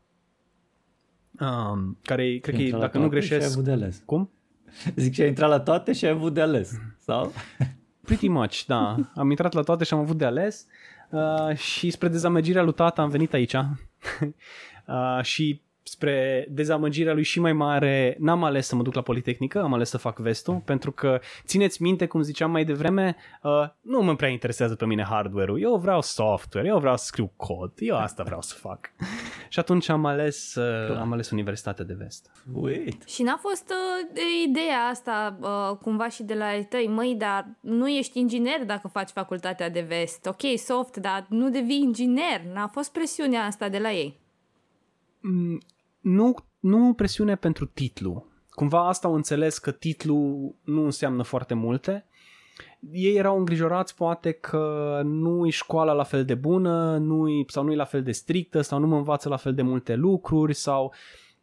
Um, care, cred că, dacă nu greșesc... Cum? Zic și ai intrat la toate și ai avut de ales, sau? Pretty much, da. Am intrat la toate și am avut de ales uh, și spre dezamăgirea lui tata am venit aici uh, și spre dezamăgirea lui și mai mare, n-am ales să mă duc la Politehnică, am ales să fac vestul, pentru că, țineți minte, cum ziceam mai devreme, uh, nu mă prea interesează pe mine hardware-ul, eu vreau software, eu vreau să scriu cod, eu asta vreau să fac. și atunci am ales, uh, am ales Universitatea de Vest. Wait. Și n-a fost uh, ideea asta uh, cumva și de la tăi, măi, dar nu ești inginer dacă faci facultatea de vest, ok, soft, dar nu devii inginer, n-a fost presiunea asta de la ei. Mm, nu, nu presiune pentru titlu. Cumva asta au înțeles că titlu nu înseamnă foarte multe. Ei erau îngrijorați poate că nu e școala la fel de bună nu sau nu e la fel de strictă sau nu mă învață la fel de multe lucruri sau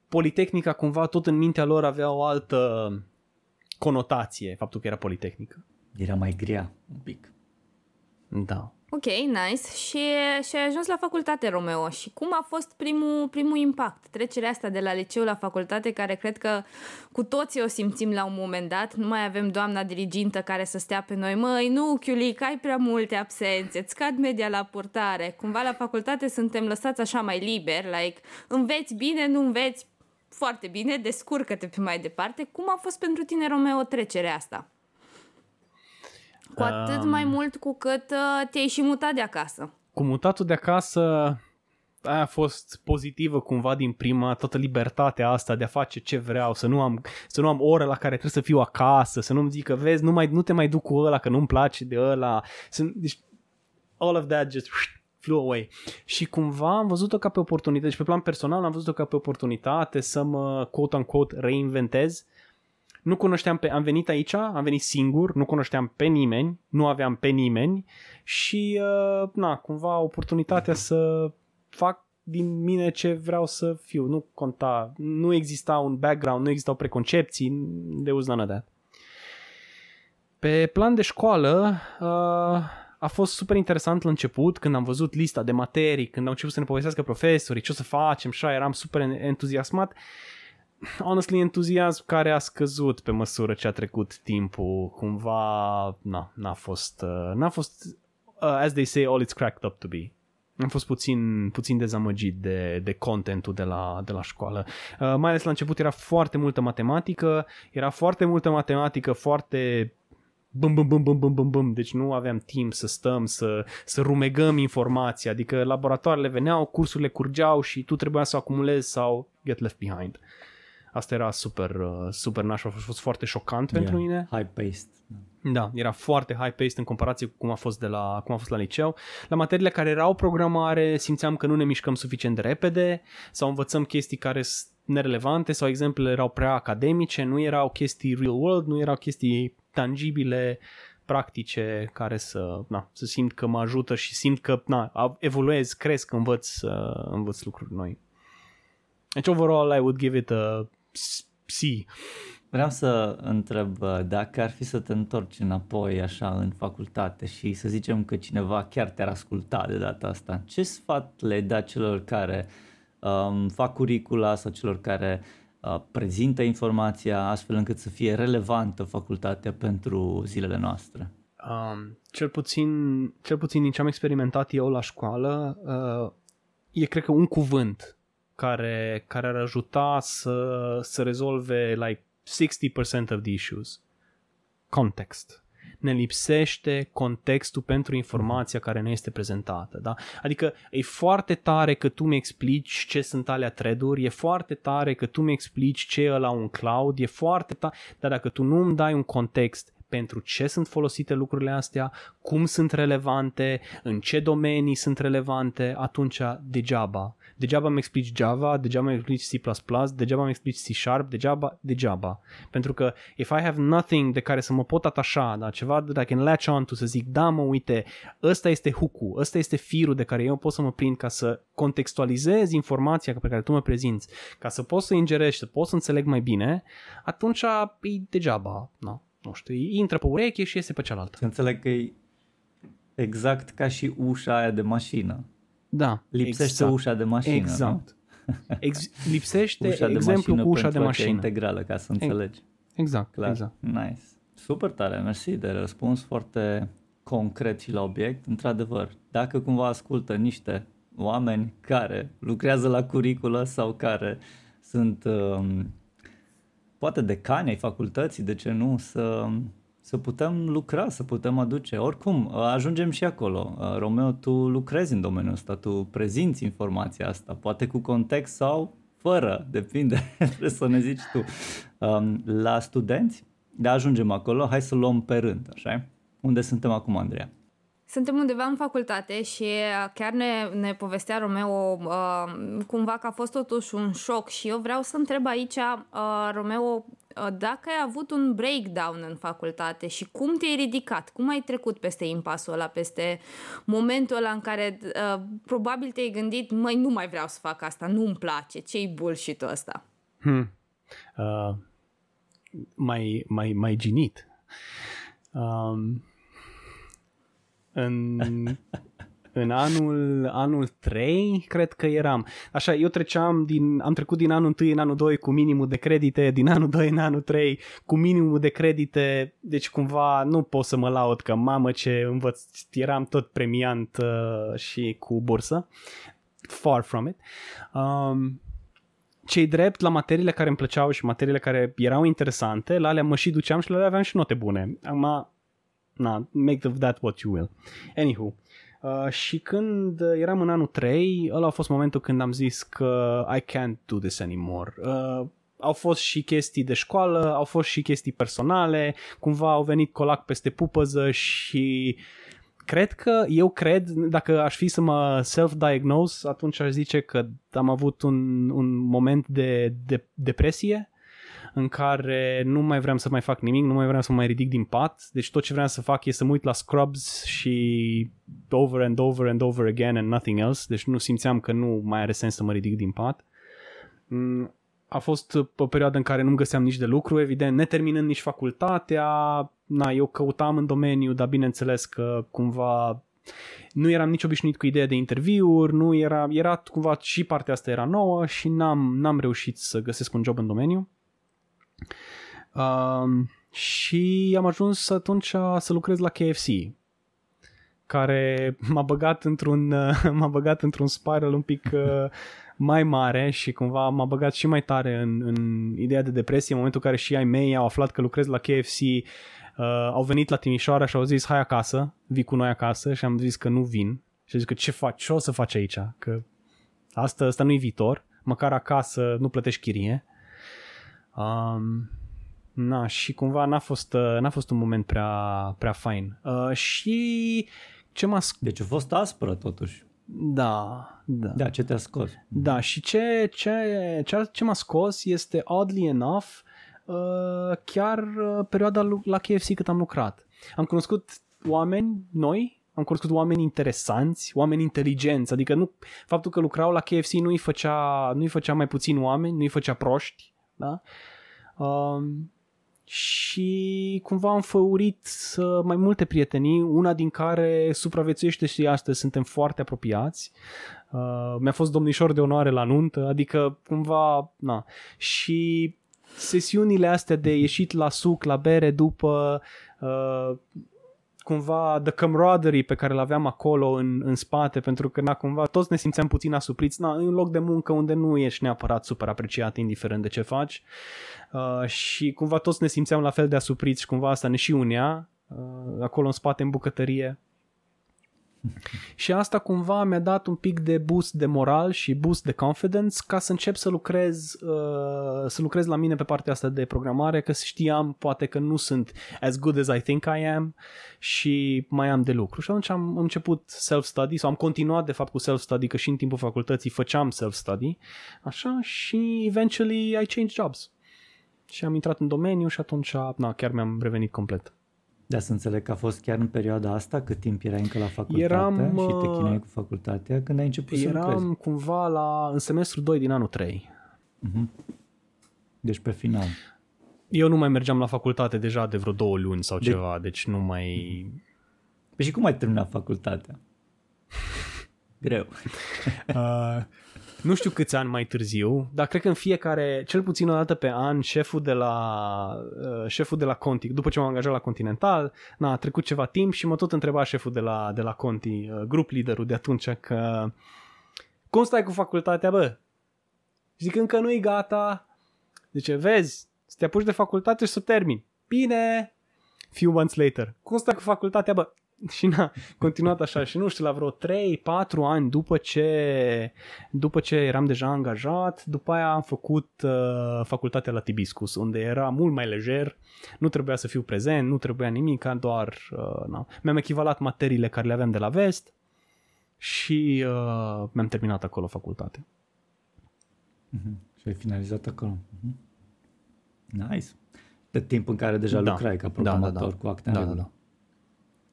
Politehnica cumva tot în mintea lor avea o altă conotație faptul că era Politehnică. Era mai grea un pic. Da. Ok, nice. Și, și ai ajuns la facultate, Romeo. Și cum a fost primul, primul impact? Trecerea asta de la liceu la facultate, care cred că cu toții o simțim la un moment dat. Nu mai avem doamna dirigintă care să stea pe noi. Măi, nu, Chiulic, ai prea multe absențe, îți scad media la purtare. Cumva la facultate suntem lăsați așa mai liber, like, înveți bine, nu înveți foarte bine, descurcă-te pe mai departe. Cum a fost pentru tine, Romeo, trecerea asta? Cu atât um, mai mult cu cât uh, te-ai și mutat de acasă. Cu mutatul de acasă aia a fost pozitivă cumva din prima, toată libertatea asta de a face ce vreau, să nu am, să nu am oră la care trebuie să fiu acasă, să nu-mi zică, vezi, nu, mai, nu te mai duc cu ăla că nu-mi place de ăla. Să, deci, all of that just flew away. Și cumva am văzut-o ca pe oportunitate, deci pe plan personal am văzut-o ca pe oportunitate să mă, quote-unquote, reinventez nu cunoșteam pe, am venit aici, am venit singur, nu cunoșteam pe nimeni, nu aveam pe nimeni și, uh, na, cumva oportunitatea să fac din mine ce vreau să fiu. Nu conta, nu exista un background, nu existau preconcepții, de uz none of that. Pe plan de școală, uh, a fost super interesant la început când am văzut lista de materii, când au început să ne povestească profesorii ce o să facem și eram super entuziasmat honestly, entuziasm care a scăzut pe măsură ce a trecut timpul. Cumva, na, n-a fost, uh, n-a fost, uh, as they say, all it's cracked up to be. Am fost puțin, puțin dezamăgit de, de contentul de la, de la școală. Uh, mai ales la început era foarte multă matematică, era foarte multă matematică, foarte bum, bum, bum, bum, bum, bum, bum. Deci nu aveam timp să stăm, să, să rumegăm informația. Adică laboratoarele veneau, cursurile curgeau și tu trebuia să acumulezi sau get left behind. Uh, Asta era super, uh, super naș, a fost foarte șocant yeah, pentru mine. High-paced. Da, era foarte high-paced în comparație cu cum a fost, de la, cum a fost la liceu. La materiile care erau programare simțeam că nu ne mișcăm suficient de repede sau învățăm chestii care sunt nerelevante sau exemplele erau prea academice, nu erau chestii real world, nu erau chestii tangibile practice care să, na, să simt că mă ajută și simt că na, evoluez, cresc, învăț, uh, învăț lucruri noi. Deci overall I would give it a C. Vreau să întreb uh, dacă ar fi să te întorci înapoi așa în facultate și să zicem că cineva chiar te-ar asculta de data asta, ce sfat le da celor care um, fac curicula sau celor care uh, prezintă informația astfel încât să fie relevantă facultatea pentru zilele noastre? Um, cel, puțin, cel puțin din ce am experimentat eu la școală, uh, e cred că un cuvânt care, care ar ajuta să, să rezolve like 60% of the issues. Context. Ne lipsește contextul pentru informația care ne este prezentată. Da? Adică e foarte tare că tu mi explici ce sunt alea thread e foarte tare că tu mi explici ce e la un cloud, e foarte tare, dar dacă tu nu îmi dai un context pentru ce sunt folosite lucrurile astea, cum sunt relevante, în ce domenii sunt relevante, atunci degeaba degeaba îmi explici Java, degeaba îmi explici C++, degeaba îmi explici C Sharp, degeaba, degeaba. Pentru că if I have nothing de care să mă pot atașa, da, ceva de I can latch on to, să zic, da mă, uite, ăsta este hook-ul, ăsta este firul de care eu pot să mă prind ca să contextualizez informația pe care tu mă prezinți, ca să pot să ingerești, să pot să înțeleg mai bine, atunci e degeaba, no, nu știu, intră pe ureche și iese pe cealaltă. Să înțeleg că e exact ca și ușa aia de mașină. Da. Lipsește exact. ușa de mașină. Exact. Ex- lipsește ușa exemplu cu ușa de mașină. integrală, ca să înțelegi. Exact, Clar. exact. Nice. Super tare, mersi de răspuns foarte concret și la obiect. Într-adevăr, dacă cumva ascultă niște oameni care lucrează la curiculă sau care sunt um, poate decani ai facultății, de ce nu, să să putem lucra, să putem aduce. Oricum, ajungem și acolo. Romeo, tu lucrezi în domeniul ăsta, tu prezinți informația asta, poate cu context sau fără, depinde, trebuie să ne zici tu. Um, la studenți, de ajungem acolo, hai să luăm pe rând, așa Unde suntem acum, Andreea? Suntem undeva în facultate și chiar ne, ne povestea Romeo uh, cumva că a fost totuși un șoc și eu vreau să întreb aici, uh, Romeo, Uh, dacă ai avut un breakdown în facultate și cum te-ai ridicat, cum ai trecut peste impasul ăla, peste momentul ăla în care uh, probabil te-ai gândit, măi, nu mai vreau să fac asta, nu-mi place, ce-i bullshit-ul ăsta? Hmm. Uh, mai, mai, mai ginit. Um, în în anul, anul 3, cred că eram. Așa, eu treceam din, am trecut din anul 1 în anul 2 cu minimul de credite, din anul 2 în anul 3 cu minimul de credite, deci cumva nu pot să mă laud că mamă ce învăț, eram tot premiant uh, și cu bursă. Far from it. Um, cei drept la materiile care îmi plăceau și materiile care erau interesante, la alea mă și duceam și la alea aveam și note bune. Acum, na, make of that what you will. Anywho, Uh, și când eram în anul 3, ăla a fost momentul când am zis că I can't do this anymore. Uh, au fost și chestii de școală, au fost și chestii personale, cumva au venit colac peste pupăză și cred că, eu cred, dacă aș fi să mă self-diagnose, atunci aș zice că am avut un, un moment de, de depresie în care nu mai vreau să mai fac nimic, nu mai vreau să mă mai ridic din pat, deci tot ce vreau să fac e să mă uit la Scrubs și over and over and over again and nothing else, deci nu simțeam că nu mai are sens să mă ridic din pat. Mm, a fost o perioadă în care nu găseam nici de lucru, evident, neterminând nici facultatea, na, eu căutam în domeniu, dar bineînțeles că cumva nu eram nici obișnuit cu ideea de interviuri, nu era, era cumva și partea asta era nouă și n-am, n-am reușit să găsesc un job în domeniu. Um, și am ajuns atunci să lucrez la KFC care m-a băgat într-un, m-a băgat într-un spiral un pic uh, mai mare și cumva m-a băgat și mai tare în, în ideea de depresie. În momentul în care și ai mei au aflat că lucrez la KFC uh, au venit la Timișoara și au zis hai acasă, vii cu noi acasă. Și am zis că nu vin. Și am zis că ce faci, ce o să faci aici, că asta, asta nu-i viitor, măcar acasă nu plătești chirie Um, na, și cumva n-a fost, uh, n-a fost un moment prea, prea fain. Uh, și ce m-a... Sc- deci a fost aspră totuși. Da, da. Da, ce te-a scos. Da, și ce, ce, ce, ce m-a scos este, oddly enough, uh, chiar uh, perioada la KFC cât am lucrat. am cunoscut oameni noi, am cunoscut oameni interesanți, oameni inteligenți, adică nu, faptul că lucrau la KFC nu îi făcea, nu îi făcea mai puțin oameni, nu îi făcea proști, da? Um, și cumva am făurit uh, mai multe prietenii, una din care supraviețuiește și astăzi, suntem foarte apropiați. Uh, mi-a fost domnișor de onoare la nuntă, adică cumva, na. Și sesiunile astea de ieșit la suc, la bere după uh, cumva the camaraderie pe care l aveam acolo în, în spate, pentru că na, cumva toți ne simțeam puțin asupriți, na, în loc de muncă unde nu ești neapărat super apreciat indiferent de ce faci uh, și cumva toți ne simțeam la fel de asupriți și cumva asta ne și unea uh, acolo în spate în bucătărie și asta cumva mi-a dat un pic de boost de moral și boost de confidence ca să încep să lucrez, uh, să lucrez la mine pe partea asta de programare, că știam poate că nu sunt as good as I think I am și mai am de lucru. Și atunci am început self-study sau am continuat de fapt cu self-study, că și în timpul facultății făceam self-study, așa, și eventually I changed jobs. Și am intrat în domeniu și atunci, na, chiar mi-am revenit complet. Da, să înțeleg că a fost chiar în perioada asta, cât timp erai încă la facultate Eram, și te uh, chinuiai cu facultatea, când ai început să lucrezi. Eram cumva la, în semestru 2 din anul 3. Deci pe final. Eu nu mai mergeam la facultate deja de vreo două luni sau De- ceva, deci nu mai... Păi și cum ai terminat facultatea? Greu. Uh, nu știu câți ani mai târziu, dar cred că în fiecare, cel puțin o dată pe an, șeful de la, uh, șeful de la Conti, după ce m-am angajat la Continental, na, a trecut ceva timp și mă tot întreba șeful de la, de la Conti, uh, grup liderul de atunci, că cum stai cu facultatea, bă? Zic, încă nu-i gata. Zice, vezi, să te apuci de facultate și să o termini. Bine! Few months later. Cum stai cu facultatea, bă? Și n-a continuat așa și nu știu, la vreo 3-4 ani după ce, după ce eram deja angajat, după aia am făcut uh, facultatea la Tibiscus, unde era mult mai lejer, nu trebuia să fiu prezent, nu trebuia nimic, doar uh, na. mi-am echivalat materiile care le aveam de la vest și uh, mi-am terminat acolo facultatea. Și ai finalizat acolo. Mhm. Nice. De timp în care deja Da. lucrai ca Da, da, programator da. cu acte în Da, da, regulă.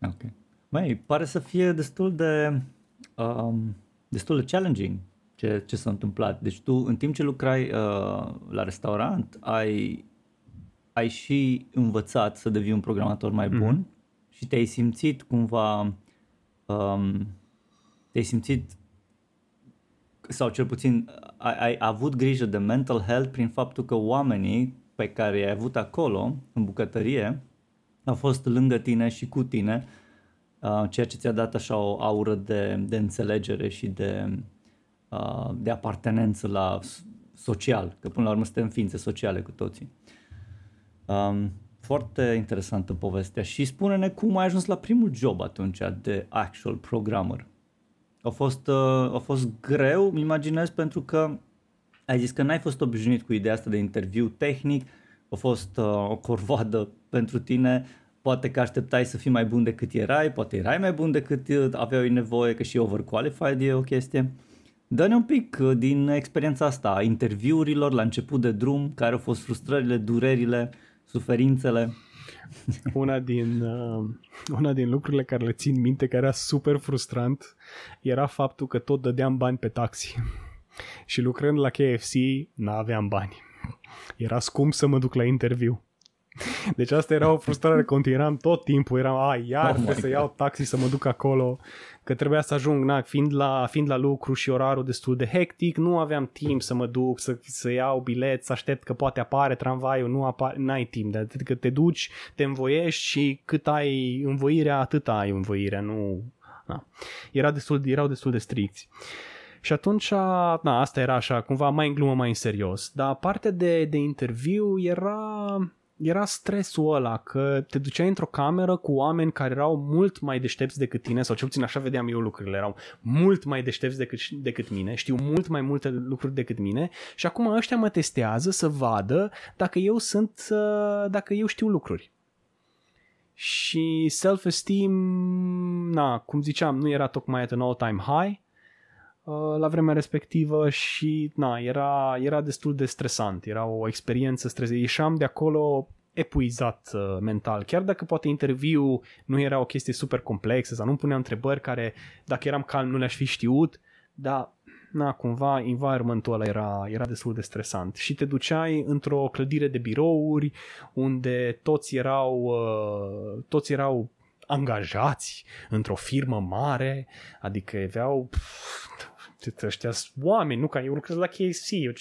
Ok. Mai pare să fie destul de um, destul de challenging ce, ce s-a întâmplat. Deci tu, în timp ce lucrai uh, la restaurant, ai, ai și învățat să devii un programator mai bun și te-ai simțit cumva um, te-ai simțit sau cel puțin ai, ai avut grijă de mental health prin faptul că oamenii pe care i-ai avut acolo, în bucătărie, au fost lângă tine și cu tine, uh, ceea ce ți-a dat așa o aură de, de înțelegere și de, uh, de apartenență la s- social, că până la urmă suntem ființe sociale cu toții. Um, foarte interesantă povestea și spune-ne cum ai ajuns la primul job atunci de actual programmer. A fost, uh, a fost greu, îmi imaginez, pentru că ai zis că n-ai fost obișnuit cu ideea asta de interviu tehnic, a fost uh, o corvoadă pentru tine, poate că așteptai să fii mai bun decât erai, poate erai mai bun decât uh, aveau nevoie, că și overqualified e o chestie. Dă-ne un pic uh, din experiența asta a interviurilor la început de drum, care au fost frustrările, durerile, suferințele. Una din, uh, una din lucrurile care le țin minte, care era super frustrant, era faptul că tot dădeam bani pe taxi. Și lucrând la KFC, n-aveam bani. Era scump să mă duc la interviu. Deci asta era o frustrare continuă, eram tot timpul, eram, a, iar Oh oh my trebuie să God. iau taxi să mă duc acolo, că trebuia să ajung, na, fiind la, fiind la lucru și orarul destul de hectic, nu aveam timp să mă duc, să, să iau bilet, să aștept că poate apare tramvaiul, nu apare, n-ai timp, de atât că te duci, te învoiești și cât ai învoirea, atât ai învoirea, nu... Na. Era destul, erau destul de stricți. Și atunci, na, asta era așa, cumva mai în glumă, mai în serios. Dar partea de, de interviu era, era stresul ăla, că te duceai într-o cameră cu oameni care erau mult mai deștepți decât tine, sau cel puțin așa vedeam eu lucrurile, erau mult mai deștepți decât, decât mine, știu mult mai multe lucruri decât mine și acum ăștia mă testează să vadă dacă eu sunt, uh, dacă eu știu lucruri. Și self-esteem, na, cum ziceam, nu era tocmai at an all-time high, uh, la vremea respectivă și na, era, era destul de stresant, era o experiență stresantă. Ieșeam de acolo epuizat uh, mental. Chiar dacă poate interviu nu era o chestie super complexă sau nu puneam întrebări care dacă eram calm nu le-aș fi știut, dar na, cumva environmentul ăla era, era destul de stresant și te duceai într-o clădire de birouri unde toți erau, uh, toți erau angajați într-o firmă mare, adică aveau pf, ăștia oameni, nu ca eu lucrez la KFC, eu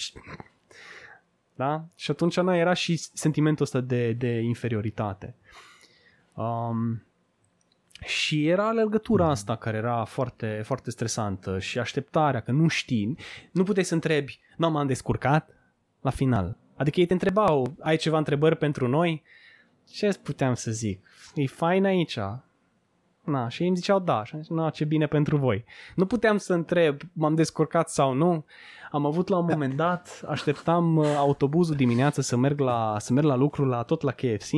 da? Și atunci na, era și sentimentul ăsta de, de inferioritate. Um, și era alergătura asta care era foarte, foarte stresantă și așteptarea că nu știi. Nu puteai să întrebi, nu m-am descurcat la final. Adică ei te întrebau, ai ceva întrebări pentru noi? Ce puteam să zic? E fain aici. Na, și ei îmi ziceau da. Și am zis, na, ce bine pentru voi. Nu puteam să întreb, m-am descurcat sau nu. Am avut la un moment dat, așteptam uh, autobuzul dimineață să merg la, să merg la lucru la tot la KFC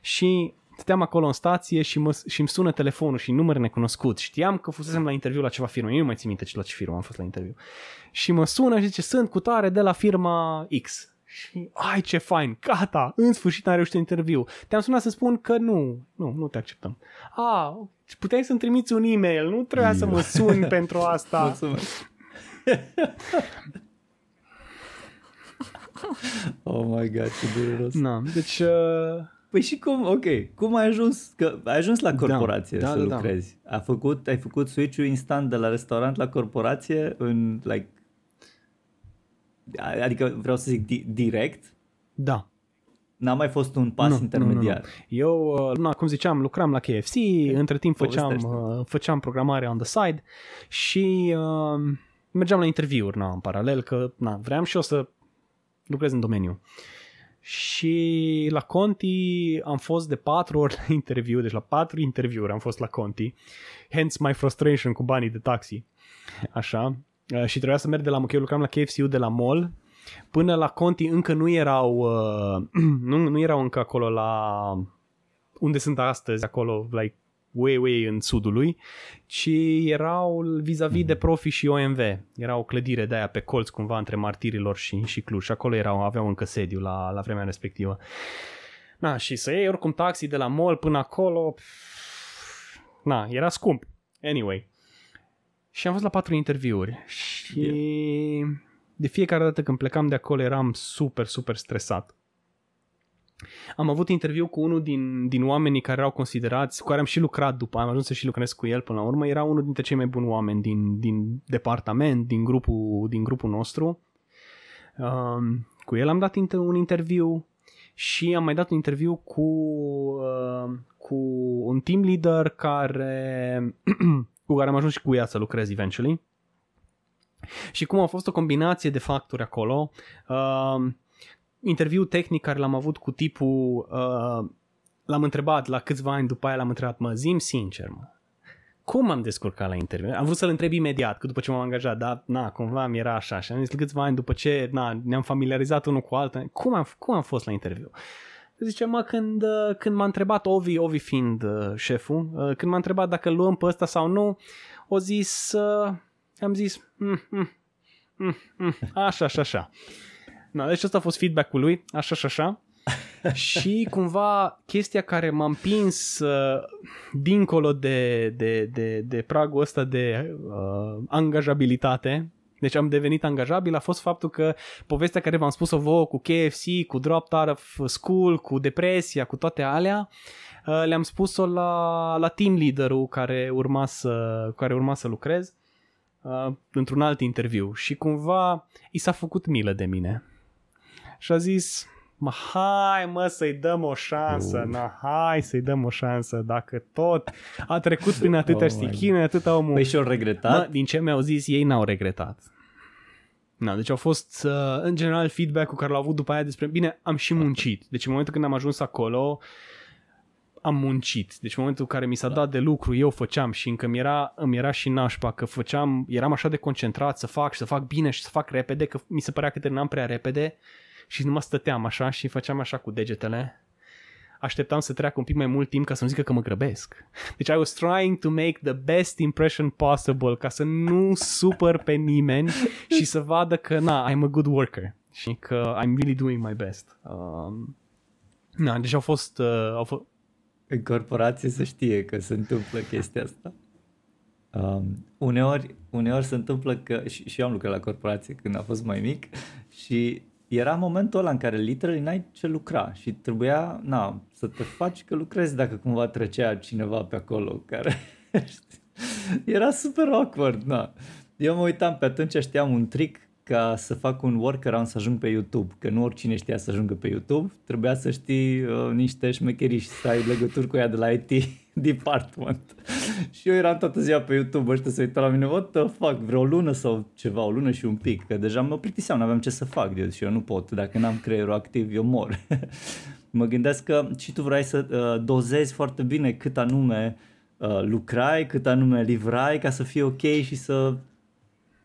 și stăteam acolo în stație și, mă, și îmi sună telefonul și număr necunoscut. Știam că fusesem la interviu la ceva firmă. Eu nu mai țin minte la ce firmă am fost la interviu. Și mă sună și zice, sunt cu tare de la firma X. Și, ai ce fain, gata, în sfârșit am reușit interviu. Te-am sunat să spun că nu, nu, nu te acceptăm. A, puteai să-mi trimiți un e-mail, nu trebuia să mă suni pentru asta. Mulțumesc. oh my god, ce dureros. Na, deci... Uh... Păi și cum, ok, cum ai ajuns, că ai ajuns la corporație da, să da, da, lucrezi? Da. A făcut, ai făcut switch-ul instant de la restaurant la corporație în, like, adică vreau să zic di- direct? Da. N-a mai fost un pas nu, intermediar. Nu, nu. Eu, na, cum ziceam, lucram la KFC, okay. între timp făceam, uh, făceam programare on the side și uh, mergeam la interviuri na, în paralel, că na, vreau și eu să lucrez în domeniu. Și la Conti am fost de patru ori la interviu, deci la patru interviuri am fost la Conti, hence my frustration cu banii de taxi. Așa. Uh, și trebuia să merg de la, că eu lucram la KFC de la mall, până la Conti încă nu erau, uh, nu, nu erau încă acolo la unde sunt astăzi, acolo, like, way, way în sudul lui, ci erau vis-a-vis de Profi și OMV. Era o clădire de aia pe colț cumva între Martirilor și, și Cluj și acolo erau, aveau încă sediu la, la vremea respectivă. Na, și să iei oricum taxi de la mall până acolo, na, era scump. Anyway. Și am fost la patru interviuri și yeah. De fiecare dată când plecam de acolo eram super, super stresat. Am avut interviu cu unul din, din oamenii care erau considerați, cu care am și lucrat după, am ajuns să și lucrez cu el până la urmă, era unul dintre cei mai buni oameni din, din departament, din grupul, din grupul nostru. Um, cu el am dat inter- un interviu și am mai dat un interviu cu, uh, cu un team leader care, cu care am ajuns și cu ea să lucrez eventually. Și cum a fost o combinație de factori acolo, uh, interviu tehnic care l-am avut cu tipul, uh, l-am întrebat la câțiva ani după aia l-am întrebat, mă, zim sincer, mă, cum am descurcat la interviu? Am vrut să-l întreb imediat, că după ce m-am angajat, dar na, cumva mi era așa și am zis câțiva ani după ce na, ne-am familiarizat unul cu altul, cum am, cum am fost la interviu? Zice, mă, când, uh, când m-a întrebat Ovi, Ovi fiind uh, șeful, uh, când m-a întrebat dacă îl luăm pe ăsta sau nu, o zis, uh, am zis, mm, mm, mm, mm, așa, așa, așa. No, deci ăsta a fost feedback-ul lui, așa și așa. și cumva chestia care m-a împins uh, dincolo de, de, de, de pragul ăsta de uh, angajabilitate, deci am devenit angajabil, a fost faptul că povestea care v-am spus-o vouă cu KFC, cu drop out of school, cu depresia, cu toate alea, uh, le-am spus-o la, la team leader-ul care urma să, care urma să lucrez uh, într-un alt interviu și cumva i s-a făcut milă de mine și a zis, mă, hai mă să-i dăm o șansă, uh. na, hai să-i dăm o șansă, dacă tot a trecut prin atâtea oh stichine, atâta omul. Păi și-au regretat? Mă, din ce mi-au zis, ei n-au regretat. Na, deci au fost, uh, în general, feedback-ul care l-au avut după aia despre, bine, am și muncit. Deci în momentul când am ajuns acolo, am muncit. Deci în momentul în care mi s-a da. dat de lucru, eu făceam și încă mi era, îmi era și nașpa că făceam, eram așa de concentrat să fac și să fac bine și să fac repede, că mi se părea că terminam prea repede și numai stăteam așa și făceam așa cu degetele. Așteptam să treacă un pic mai mult timp ca să-mi zică că mă grăbesc. Deci I was trying to make the best impression possible ca să nu supăr pe nimeni și să vadă că, na, I'm a good worker și că I'm really doing my best. Um, Na, deci au fost, uh, au fost... În corporație să știe că se întâmplă chestia asta. Um, uneori, uneori se întâmplă că, și, și eu am lucrat la corporație când a fost mai mic și era momentul ăla în care literally n-ai ce lucra și trebuia, na, să te faci că lucrezi dacă cumva trecea cineva pe acolo care era super awkward, na. Eu mă uitam pe atunci, știam un trick ca să fac un workaround să ajung pe YouTube, că nu oricine știa să ajungă pe YouTube, trebuia să știi uh, niște șmecherii și să ai legături cu ea de la IT department. și eu eram toată ziua pe YouTube, ăștia să uită la mine, what the fuck, vreo lună sau ceva, o lună și un pic, că deja mă plictiseam, nu aveam ce să fac, eu, și eu nu pot, dacă n-am creierul activ, eu mor. mă gândesc că și tu vrei să uh, dozezi foarte bine cât anume uh, lucrai, cât anume livrai ca să fie ok și să,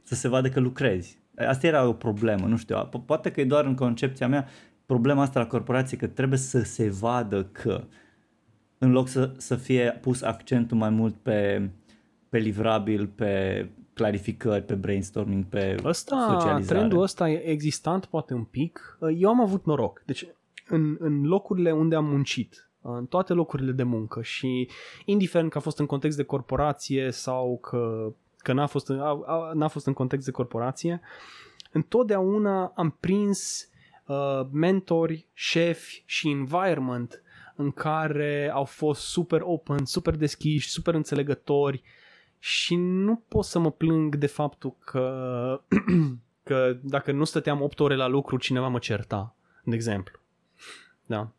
să se vadă că lucrezi. Asta era o problemă, nu știu, poate că e doar în concepția mea problema asta la corporație, că trebuie să se vadă că în loc să, să fie pus accentul mai mult pe, pe livrabil, pe clarificări, pe brainstorming, pe ăsta, socializare. Trendul ăsta e existant poate un pic. Eu am avut noroc. Deci în, în locurile unde am muncit, în toate locurile de muncă și indiferent că a fost în context de corporație sau că, că n-a, fost, a, a, n-a fost în context de corporație, întotdeauna am prins uh, mentori, șefi și environment în care au fost super open, super deschiși, super înțelegători și nu pot să mă plâng de faptul că, că dacă nu stăteam 8 ore la lucru, cineva mă certa, de exemplu. Da.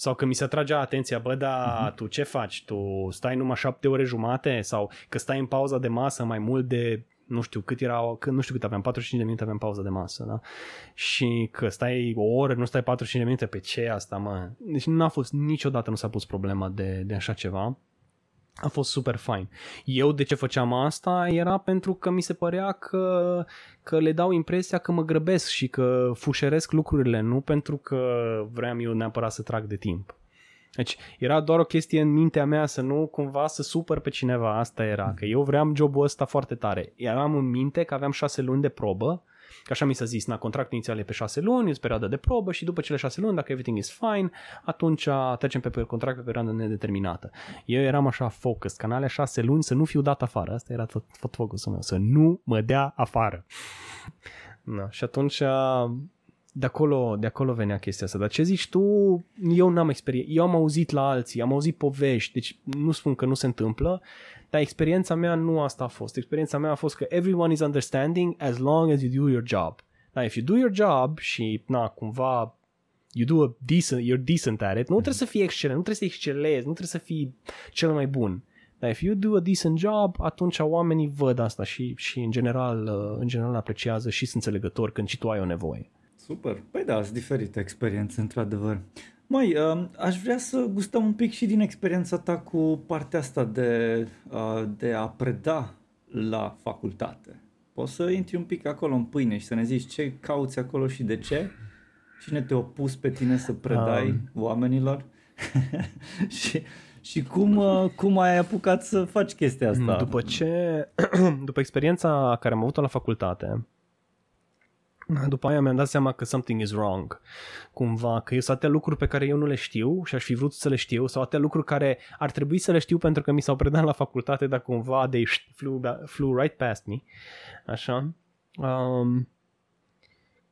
Sau că mi se atragea atenția, bă, da, uh-huh. tu ce faci? Tu stai numai 7 ore jumate? Sau că stai în pauza de masă mai mult de nu știu cât era, că, nu știu cât aveam, 45 de minute aveam pauză de masă, da? Și că stai o oră, nu stai 45 de minute, pe ce asta, mă? Deci nu a fost, niciodată nu s-a pus problema de, de așa ceva. A fost super fain. Eu de ce făceam asta era pentru că mi se părea că, că le dau impresia că mă grăbesc și că fușeresc lucrurile, nu pentru că vreau eu neapărat să trag de timp. Deci era doar o chestie în mintea mea să nu cumva să supăr pe cineva, asta era, că eu vreau jobul ăsta foarte tare. Eram în minte că aveam șase luni de probă, că așa mi s-a zis, na, contractul inițial e pe șase luni, e perioadă de probă și după cele șase luni, dacă everything is fine, atunci trecem pe contract pe perioadă nedeterminată. Eu eram așa focus, canale șase luni să nu fiu dat afară, asta era tot, tot focusul meu, să nu mă dea afară. Na, și atunci de acolo, de acolo venea chestia asta. Dar ce zici tu, eu n-am experiență. Eu am auzit la alții, am auzit povești, deci nu spun că nu se întâmplă, dar experiența mea nu asta a fost. Experiența mea a fost că everyone is understanding as long as you do your job. Now, if you do your job și, na, cumva you do a decent, you're decent at it, nu trebuie să fii excelent, nu trebuie să excelezi, nu trebuie să fii cel mai bun. Dar if you do a decent job, atunci oamenii văd asta și, și în general, în general apreciază și sunt înțelegători când și tu ai o nevoie. Super. Păi da, sunt diferite experiențe, într-adevăr. Mai, uh, aș vrea să gustăm un pic și din experiența ta cu partea asta de, uh, de a preda la facultate. Poți să intri un pic acolo în pâine și să ne zici ce cauți acolo și de ce? Cine te-a pus pe tine să predai um. oamenilor? și, și cum, uh, cum ai apucat să faci chestia asta? După ce, după experiența care am avut-o la facultate, după aia mi-am dat seama că something is wrong. Cumva, că eu sunt atâtea lucruri pe care eu nu le știu și aș fi vrut să le știu sau atâtea lucruri care ar trebui să le știu pentru că mi s-au predat la facultate, dar cumva they flew, flew right past me. Așa. Um,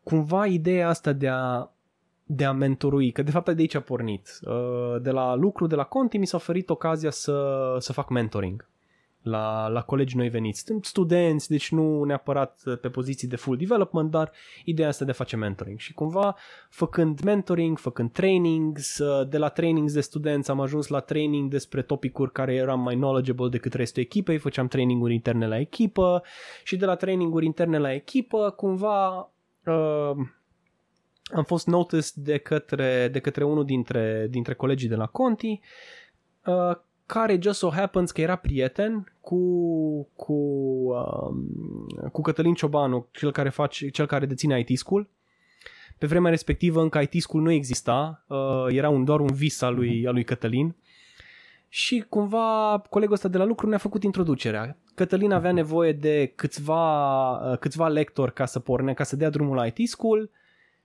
cumva ideea asta de a de a mentorui, că de fapt de aici a pornit. Uh, de la lucru, de la Conti, mi s-a oferit ocazia să, să fac mentoring la, la colegi noi veniți. Sunt studenți, deci nu neapărat pe poziții de full development, dar ideea asta de a face mentoring. Și cumva, făcând mentoring, făcând trainings, de la trainings de studenți am ajuns la training despre topicuri care eram mai knowledgeable decât restul echipei, făceam traininguri interne la echipă și de la traininguri interne la echipă, cumva uh, am fost noticed de către, de către unul dintre, dintre colegii de la Conti uh, care just so happens că era prieten cu, cu, um, cu Cătălin Ciobanu, cel care, face, cel care deține IT School. Pe vremea respectivă încă IT School nu exista, uh, era un, doar un vis al lui, al lui Cătălin. Și cumva colegul ăsta de la lucru ne-a făcut introducerea. Cătălin avea nevoie de câțiva, uh, câțiva lectori ca să porne, ca să dea drumul la IT School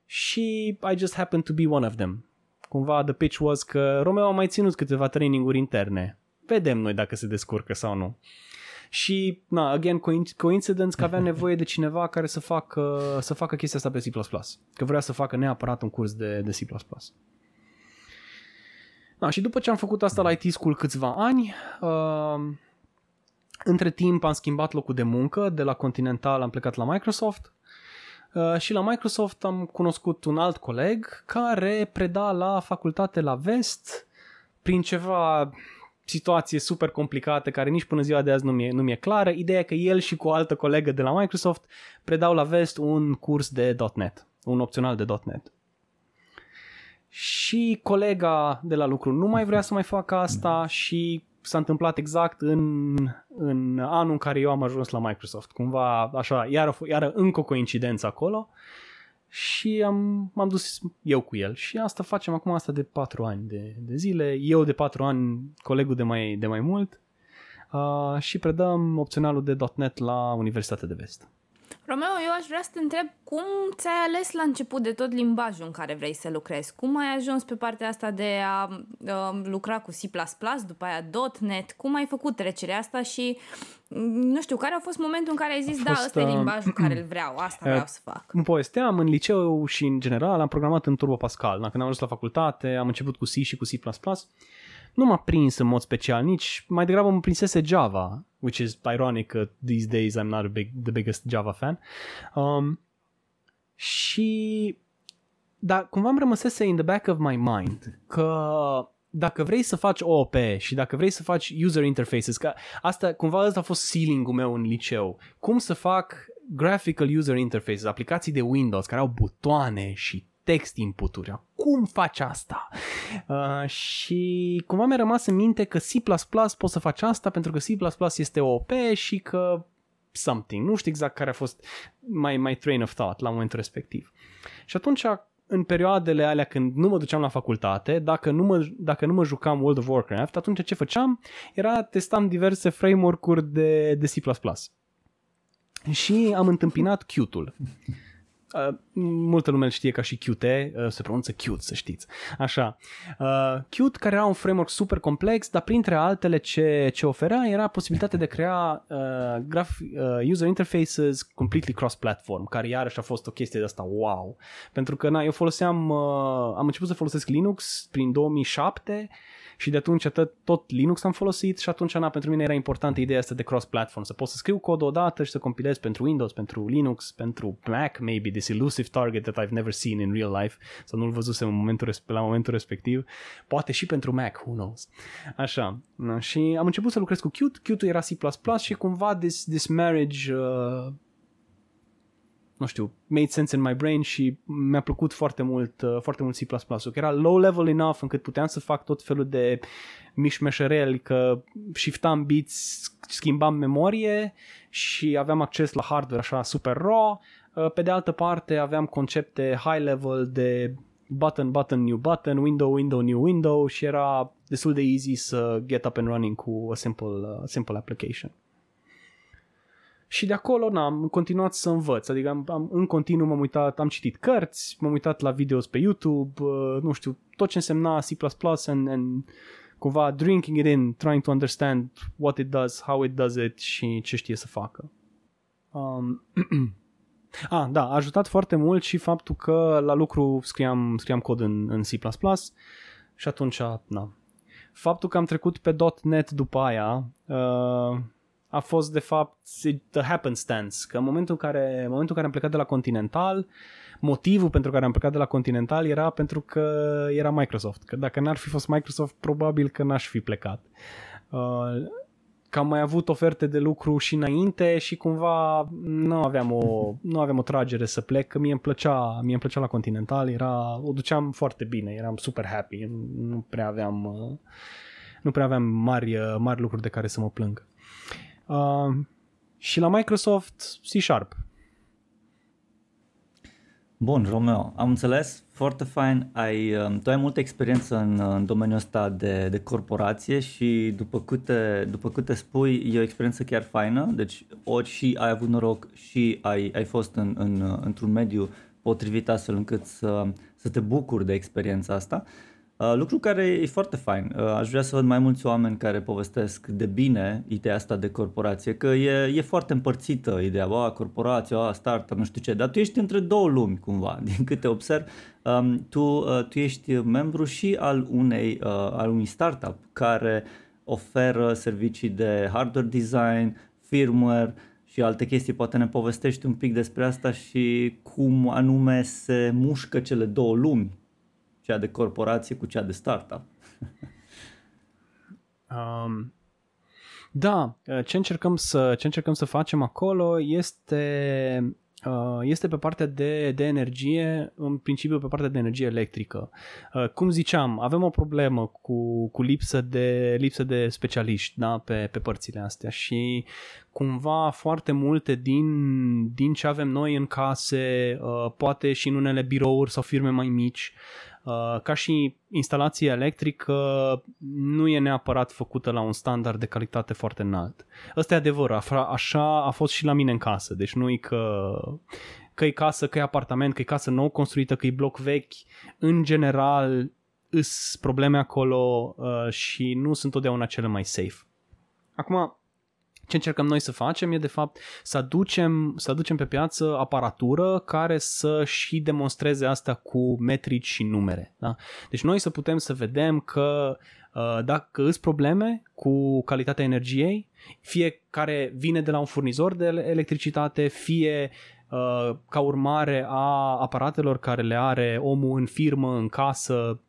și I just happened to be one of them Cumva the pitch was că Romeo a mai ținut câteva traininguri interne. Vedem noi dacă se descurcă sau nu. Și, na, again, coincidence că avea nevoie de cineva care să facă, să facă chestia asta pe C++. Că vrea să facă neapărat un curs de, de C++. Da, și după ce am făcut asta la IT School câțiva ani, uh, între timp am schimbat locul de muncă, de la Continental am plecat la Microsoft uh, și la Microsoft am cunoscut un alt coleg care preda la facultate la Vest prin ceva situație super complicată care nici până ziua de azi nu mi-e, nu mi-e clară. Ideea e că el și cu o altă colegă de la Microsoft predau la Vest un curs de .NET, un opțional de .NET. Și colega de la lucru nu mai vrea să mai facă asta și s-a întâmplat exact în, în anul în care eu am ajuns la Microsoft. Cumva, așa, iară, iară încă o coincidență acolo și am, m-am dus eu cu el și asta facem acum asta de patru ani de, de zile, eu de patru ani, colegul de mai, de mai mult uh, și predăm opționalul de .NET la Universitatea de Vest. Romeo, eu aș vrea să te întreb cum ți-ai ales la început de tot limbajul în care vrei să lucrezi? Cum ai ajuns pe partea asta de a uh, lucra cu C++, după aia .NET? Cum ai făcut trecerea asta și, nu știu, care a fost momentul în care ai zis, da, ăsta e uh, limbajul care îl vreau, asta vreau uh, să fac? Cum povesteam, în liceu și în general am programat în Turbo Pascal. Când am ajuns la facultate, am început cu C și cu C++ nu m-a prins în mod special, nici mai degrabă mă prinsese Java, which is ironic că these days I'm not a big, the biggest Java fan. Um, și dar cumva îmi rămăsese in the back of my mind că dacă vrei să faci OOP și dacă vrei să faci user interfaces, că asta cumva ăsta a fost ceiling-ul meu în liceu, cum să fac graphical user interfaces, aplicații de Windows care au butoane și text input-uri. Cum faci asta? Uh, și cumva mi-a rămas în minte că C++ poți să faci asta pentru că C++ este OP și că something. Nu știu exact care a fost my, my train of thought la momentul respectiv. Și atunci în perioadele alea când nu mă duceam la facultate, dacă nu mă, dacă nu mă jucam World of Warcraft, atunci ce făceam era testam diverse framework-uri de, de C++. Și am întâmpinat Qt-ul. Uh, multă lume îl știe ca și Qt, uh, se pronunță Qt, să știți. Așa. Uh, Qt, care era un framework super complex, dar printre altele ce, ce oferea era posibilitatea de a crea uh, graph, uh, user interfaces completely cross-platform, care iarăși a fost o chestie de asta wow. Pentru că na, eu foloseam, uh, am început să folosesc Linux prin 2007 și de atunci tot, tot Linux am folosit și atunci na, pentru mine era importantă ideea asta de cross-platform, să pot să scriu cod odată și să compilez pentru Windows, pentru Linux, pentru Mac, maybe this elusive target that I've never seen in real life, sau nu-l văzusem în momentul, la momentul respectiv, poate și pentru Mac, who knows. Așa, na, și am început să lucrez cu Qt, Qt era C++ și cumva this, this marriage uh, nu știu, made sense in my brain și mi-a plăcut foarte mult, uh, foarte mult C++. Că era low level enough încât puteam să fac tot felul de mișmeșăreli, că shiftam bits, schimbam memorie și aveam acces la hardware așa super raw. Uh, pe de altă parte aveam concepte high level de button, button, new button, window, window, new window și era destul de easy să get up and running cu a simple, uh, simple application. Și de acolo n am continuat să învăț, adică am, am, în continuu m-am uitat, am citit cărți, m-am uitat la videos pe YouTube, uh, nu știu, tot ce însemna C++ and, and cumva drinking it in, trying to understand what it does, how it does it și ce știe să facă. Um, ah, da, a ajutat foarte mult și faptul că la lucru scriam, scriam cod în, în C++ și atunci, na. Faptul că am trecut pe .NET după aia, uh, a fost de fapt the happenstance, că în momentul în care, în momentul în care am plecat de la Continental, motivul pentru care am plecat de la Continental era pentru că era Microsoft, că dacă n-ar fi fost Microsoft, probabil că n-aș fi plecat. Uh, că am mai avut oferte de lucru și înainte și cumva nu aveam o, nu aveam o tragere să plec, că mie îmi plăcea, mie îmi plăcea la Continental, era, o duceam foarte bine, eram super happy, nu prea aveam, uh, nu prea aveam mari, uh, mari lucruri de care să mă plâng. Uh, și la Microsoft C Sharp. Bun, Romeo, am înțeles, foarte fain. Ai, um, tu ai multă experiență în, în domeniul ăsta de, de corporație și după câte, după câte spui, e o experiență chiar faină, deci ori și ai avut noroc și ai, ai fost în, în, într-un mediu potrivit astfel încât să, să te bucuri de experiența asta. Uh, lucru care e foarte fain. Uh, aș vrea să văd mai mulți oameni care povestesc de bine ideea asta de corporație, că e, e foarte împărțită ideea, bă, corporație, a, startup, nu știu ce, dar tu ești între două lumi cumva, din câte observ. Um, tu, uh, tu ești membru și al unei, uh, al unui startup care oferă servicii de hardware design, firmware și alte chestii. Poate ne povestești un pic despre asta și cum anume se mușcă cele două lumi cea de corporație cu cea de startup. um, da, ce încercăm să, ce încercăm să facem acolo este uh, este pe partea de, de energie, în principiu pe partea de energie electrică. Uh, cum ziceam, avem o problemă cu, cu lipsă, de, lipsă de specialiști da, pe, pe părțile astea și cumva foarte multe din, din ce avem noi în case, uh, poate și în unele birouri sau firme mai mici, Uh, ca și instalație electrică nu e neapărat făcută la un standard de calitate foarte înalt. Ăsta e adevăr, așa a fost și la mine în casă, deci nu e că că e casă, că e apartament, că e casă nou construită, că e bloc vechi, în general îs probleme acolo uh, și nu sunt totdeauna cele mai safe. Acum, ce încercăm noi să facem e de fapt să aducem, să aducem pe piață aparatură care să și demonstreze asta cu metrici și numere. Da? Deci noi să putem să vedem că uh, dacă îți probleme cu calitatea energiei, fie care vine de la un furnizor de electricitate, fie uh, ca urmare a aparatelor care le are omul în firmă, în casă,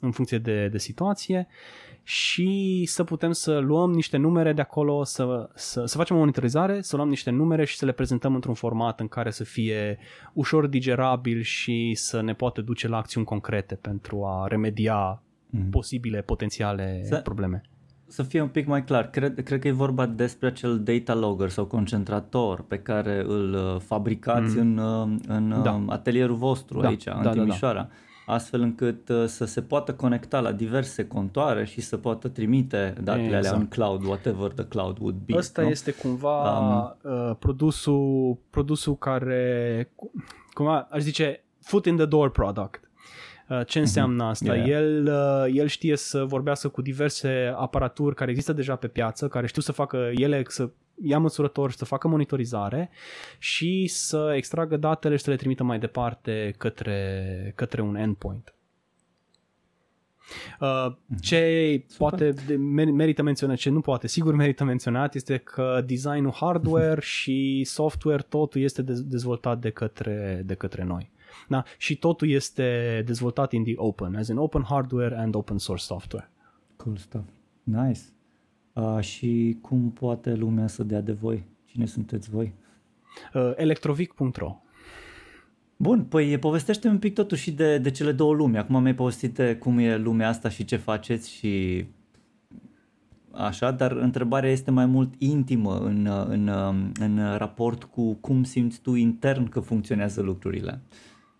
în funcție de, de situație, uh, și să putem să luăm niște numere de acolo, să, să, să facem o monitorizare, să luăm niște numere și să le prezentăm într-un format în care să fie ușor digerabil și să ne poate duce la acțiuni concrete pentru a remedia mm. posibile, potențiale să, probleme. Să fie un pic mai clar, cred, cred că e vorba despre acel data logger sau concentrator pe care îl uh, fabricați mm. în, uh, în da. Um, atelierul vostru da, aici, da, în Timișoara. Da, da astfel încât uh, să se poată conecta la diverse contoare și să poată trimite datele exact. alea în cloud, whatever the cloud would be. Ăsta nu? este cumva um, uh, produsul, produsul care, cumva, aș zice, foot in the door product. Uh, ce înseamnă mhm. asta? Yeah. El, uh, el știe să vorbească cu diverse aparaturi care există deja pe piață, care știu să facă ele să ia măsurători și să facă monitorizare și să extragă datele și să le trimită mai departe către, către un endpoint. Uh, mhm. ce Super. poate merită menționat, ce nu poate, sigur merită menționat este că designul hardware și software totul este dezvoltat de către, de către noi. Da? Și totul este dezvoltat in the open, as in open hardware and open source software. Cool stuff. Nice. Uh, și cum poate lumea să dea de voi? Cine sunteți voi? Uh, electrovic.ro Bun, păi povestește un pic totuși de, de cele două lumi. Acum mi-ai povestit cum e lumea asta și ce faceți și așa, dar întrebarea este mai mult intimă în, în, în raport cu cum simți tu intern că funcționează lucrurile.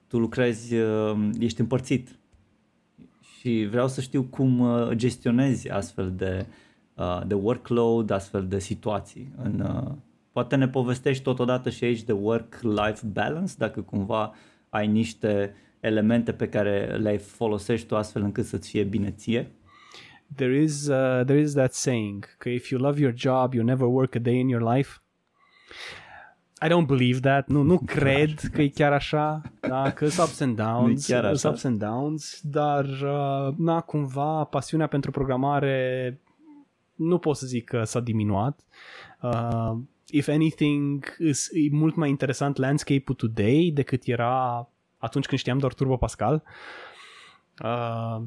Tu lucrezi, uh, ești împărțit și vreau să știu cum uh, gestionezi astfel de, uh, de workload, astfel de situații. În, poate ne povestești totodată și aici de work-life balance, dacă cumva ai niște elemente pe care le folosești tu astfel încât să-ți fie bine ție? There is, uh, there is that saying că if you love your job, you never work a day in your life. I don't believe that. Nu, nu cred că e chiar așa. Da, că sunt ups and downs. Sunt ups and downs, dar uh, na, cumva pasiunea pentru programare nu pot să zic că s-a diminuat. Uh, if anything, e mult mai interesant landscape-ul today decât era atunci când știam doar Turbo Pascal. Uh, Uh,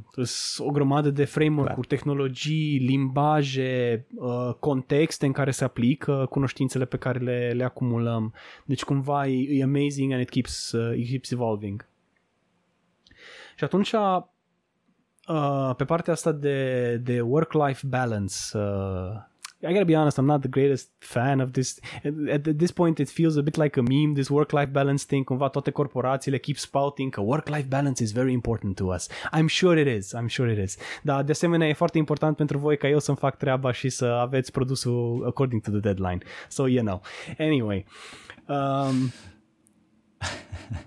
o grămadă de framework-uri, tehnologii, limbaje, uh, contexte în care se aplică cunoștințele pe care le, le acumulăm. Deci cumva e, e amazing and it keeps, uh, it keeps evolving. Și atunci uh, pe partea asta de, de work-life balance uh, I gotta be honest, I'm not the greatest fan of this. At, this point, it feels a bit like a meme, this work-life balance thing. Cumva toate corporațiile keep spouting că work-life balance is very important to us. I'm sure it is, I'm sure it is. Dar de asemenea e foarte important pentru voi ca eu să-mi fac treaba și să aveți produsul according to the deadline. So, you know. Anyway. Um,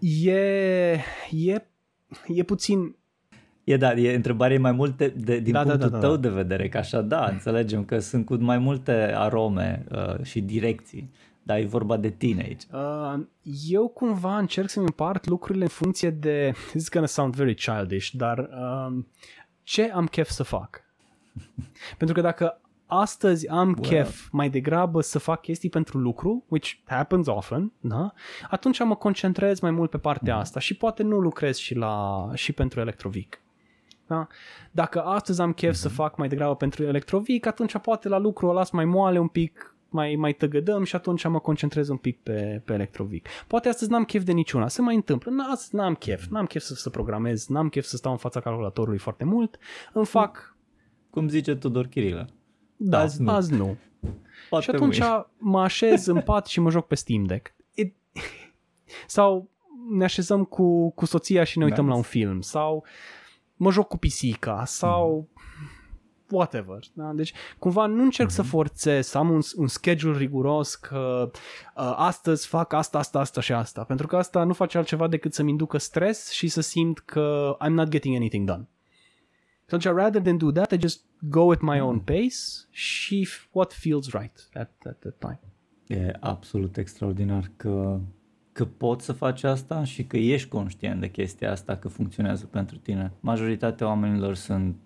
e, e, e puțin E da, e întrebarea e mai multe de, din Da, da, punctul da, da, tău da. de vedere, că așa da, înțelegem că sunt cu mai multe arome uh, și direcții, dar e vorba de tine aici. Uh, eu cumva încerc să-mi împart lucrurile în funcție de, this is gonna sound very childish, dar um, ce am chef să fac. pentru că dacă astăzi am Wow. chef mai degrabă să fac chestii pentru lucru, which happens often, da? atunci mă concentrez mai mult pe partea asta și poate nu lucrez și, la, și pentru Electrovic. Da? Dacă astăzi am chef să fac mai degrabă pentru Electrovic, atunci poate la lucru o las mai moale un pic, mai, mai tăgădăm și atunci mă concentrez un pic pe, pe Electrovic. Poate astăzi n-am chef de niciuna, se mai întâmplă. N- Astăzi n-am chef, n-am chef să, să programez, n-am chef să stau în fața calculatorului foarte mult, îmi fac, Cum zice Tudor Chirilă. da, Azi azi nu. nu. Azi nu. Poate Și atunci mâine. mă așez în pat și mă joc pe Steam Deck. It... Sau ne așezăm cu, cu soția și ne uităm Nice. la un film. Sau mă joc cu pisica. Sau whatever. Da? Deci cumva nu încerc să forțez, să am un, un schedule riguros că uh, astăzi fac asta, asta, asta și asta. Pentru că asta nu face altceva decât să-mi inducă stres și să simt că I'm not getting anything done. So rather than do that, I just go at my own pace și f- what feels right at, at that time. E absolut extraordinar că, că poți să faci asta și că ești conștient de chestia asta, că funcționează pentru tine. Majoritatea oamenilor sunt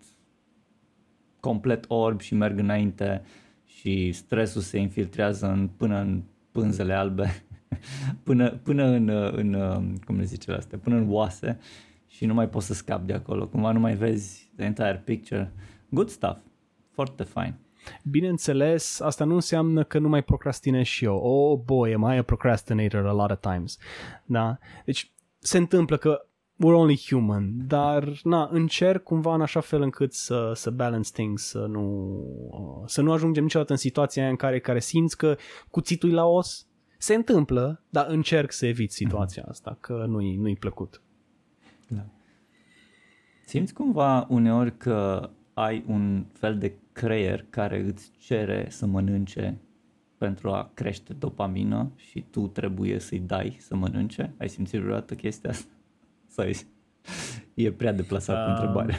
complet orbi și merg înainte și stresul se infiltrează în, până în pânzele albe, până, până în, în, cum le zice la astea, până în oase și nu mai poți să scapi de acolo. Cumva nu mai vezi the entire picture. Good stuff. Foarte fain. Bineînțeles, asta nu înseamnă că nu mai procrastinez și eu. Oh boy, am I a procrastinator a lot of times. Da? Deci se întâmplă că we're only human, dar na, încerc cumva în așa fel încât să, să balance things, să nu, să nu ajungem niciodată în situația aia în care, care simți că cuțitul la os. Se întâmplă, dar încerc să evit situația asta, că nu-i, nu-i plăcut. Da. Simți cumva uneori că ai un fel de creier care îți cere să mănânce pentru a crește dopamină și tu trebuie să-i dai să mănânce? Ai simțit vreodată chestia asta? Sau e, e prea deplasat uh, Um, întrebarea?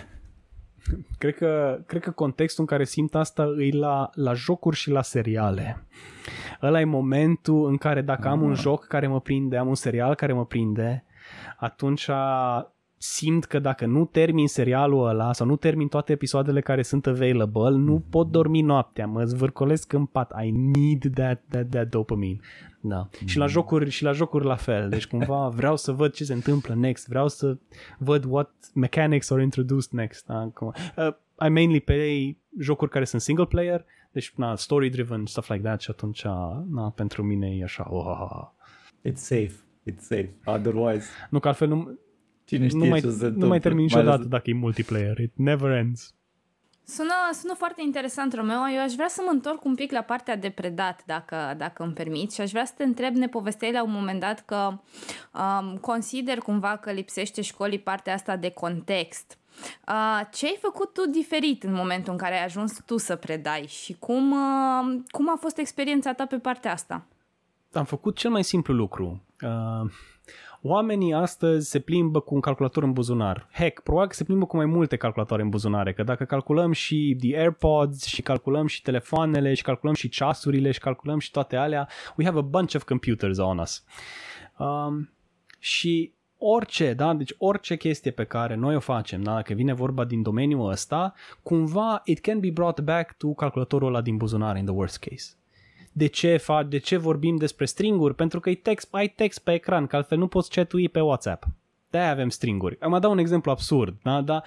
Cred că, cred că contextul în care simt asta e la, la jocuri și la seriale. Ăla e momentul în care dacă am un joc care mă prinde, am un serial care mă prinde, atunci simt că dacă nu termin serialul ăla sau nu termin toate episoadele care sunt available, nu pot dormi noaptea, mă zvârcolesc în pat. I need that, that, that dopamine. Da. Și la jocuri și la jocuri la fel. Deci cumva vreau să văd ce se întâmplă next, vreau să văd what mechanics are introduced next. Da? Cum, uh, I mainly play jocuri care sunt single player, deci na, story driven, stuff like that și atunci na, pentru mine e așa, oh. It's safe. It's safe. Otherwise, nu că altfel nu, cine știe nu mai, ce se nu mai întâmplă, termin ales- niciodată dacă e multiplayer. It never ends. Sună, sună foarte interesant, Romeo. Eu aș vrea să mă întorc un pic la partea de predat, dacă, dacă îmi permiți, și aș vrea să te întreb, ne povesteai la un moment dat că um, consider cumva că lipsește școlii partea asta de context. Uh, ce ai făcut tu diferit în momentul în care ai ajuns tu să predai și cum, uh, cum a fost experiența ta pe partea asta? am făcut cel mai simplu lucru. Uh, oamenii astăzi se plimbă cu un calculator în buzunar. Heck, probabil că se plimbă cu mai multe calculatoare în buzunare, că dacă calculăm și the AirPods și calculăm și telefoanele și calculăm și ceasurile și calculăm și toate alea, we have a bunch of computers on us. Um, și orice, da, deci orice chestie pe care noi o facem, da, dacă vine vorba din domeniul ăsta, cumva it can be brought back to calculatorul ăla din buzunar in the worst case de ce, fa, de ce vorbim despre stringuri? Pentru că ai text, ai text pe ecran, că altfel nu poți chatui pe WhatsApp. de avem stringuri. Am dat un exemplu absurd, da? dar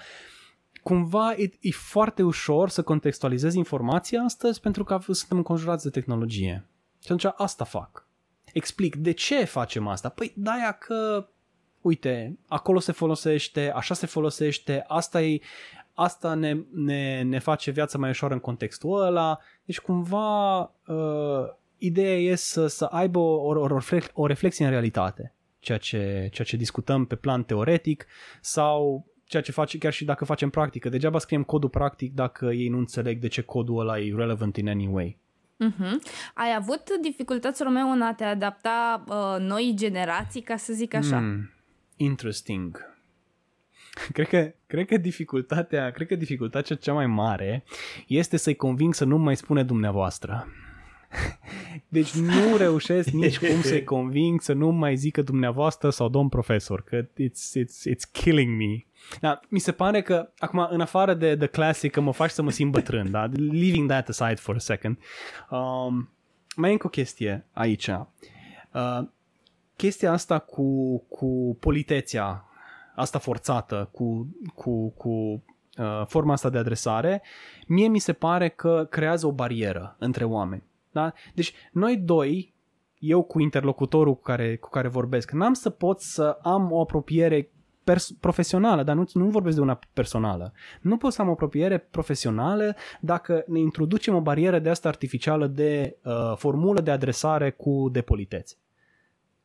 cumva e, e foarte ușor să contextualizezi informația astăzi pentru că suntem înconjurați de tehnologie. Și atunci asta fac. Explic de ce facem asta. Păi de-aia că, uite, acolo se folosește, așa se folosește, asta e, asta ne, ne, ne face viața mai ușoară în contextul ăla. Deci cumva uh, ideea e să, să aibă o, o, o, reflex, o reflexie în realitate, ceea ce, ceea ce discutăm pe plan teoretic sau ceea ce face chiar și dacă facem practică. Degeaba scriem codul practic dacă ei nu înțeleg de ce codul ăla e relevant in any way. Uh-huh. Ai avut dificultăți, Romeo, în a te adapta uh, noi generații, ca să zic așa? Mm, interesting. cred că, cred că dificultatea, cred că dificultatea cea mai mare este să-i conving să nu mai spune dumneavoastră. Deci nu reușesc nici cum să-i conving să nu mai zică dumneavoastră sau domn profesor, că it's, it's, it's killing me. Da, mi se pare că, acum, în afară de The Classic, că mă faci să mă simt bătrân, da? leaving that aside for a second, um, mai e încă o chestie aici. Uh, chestia asta cu, cu politețea, asta forțată, cu, cu, cu uh, forma asta de adresare, mie mi se pare că creează o barieră între oameni. Da? Deci noi doi, eu cu interlocutorul cu care, cu care vorbesc, n-am să pot să am o apropiere pers- profesională, dar nu, nu vorbesc de una personală. Nu pot să am o apropiere profesională dacă ne introducem o barieră de asta artificială de uh, formulă de adresare cu depolitețe.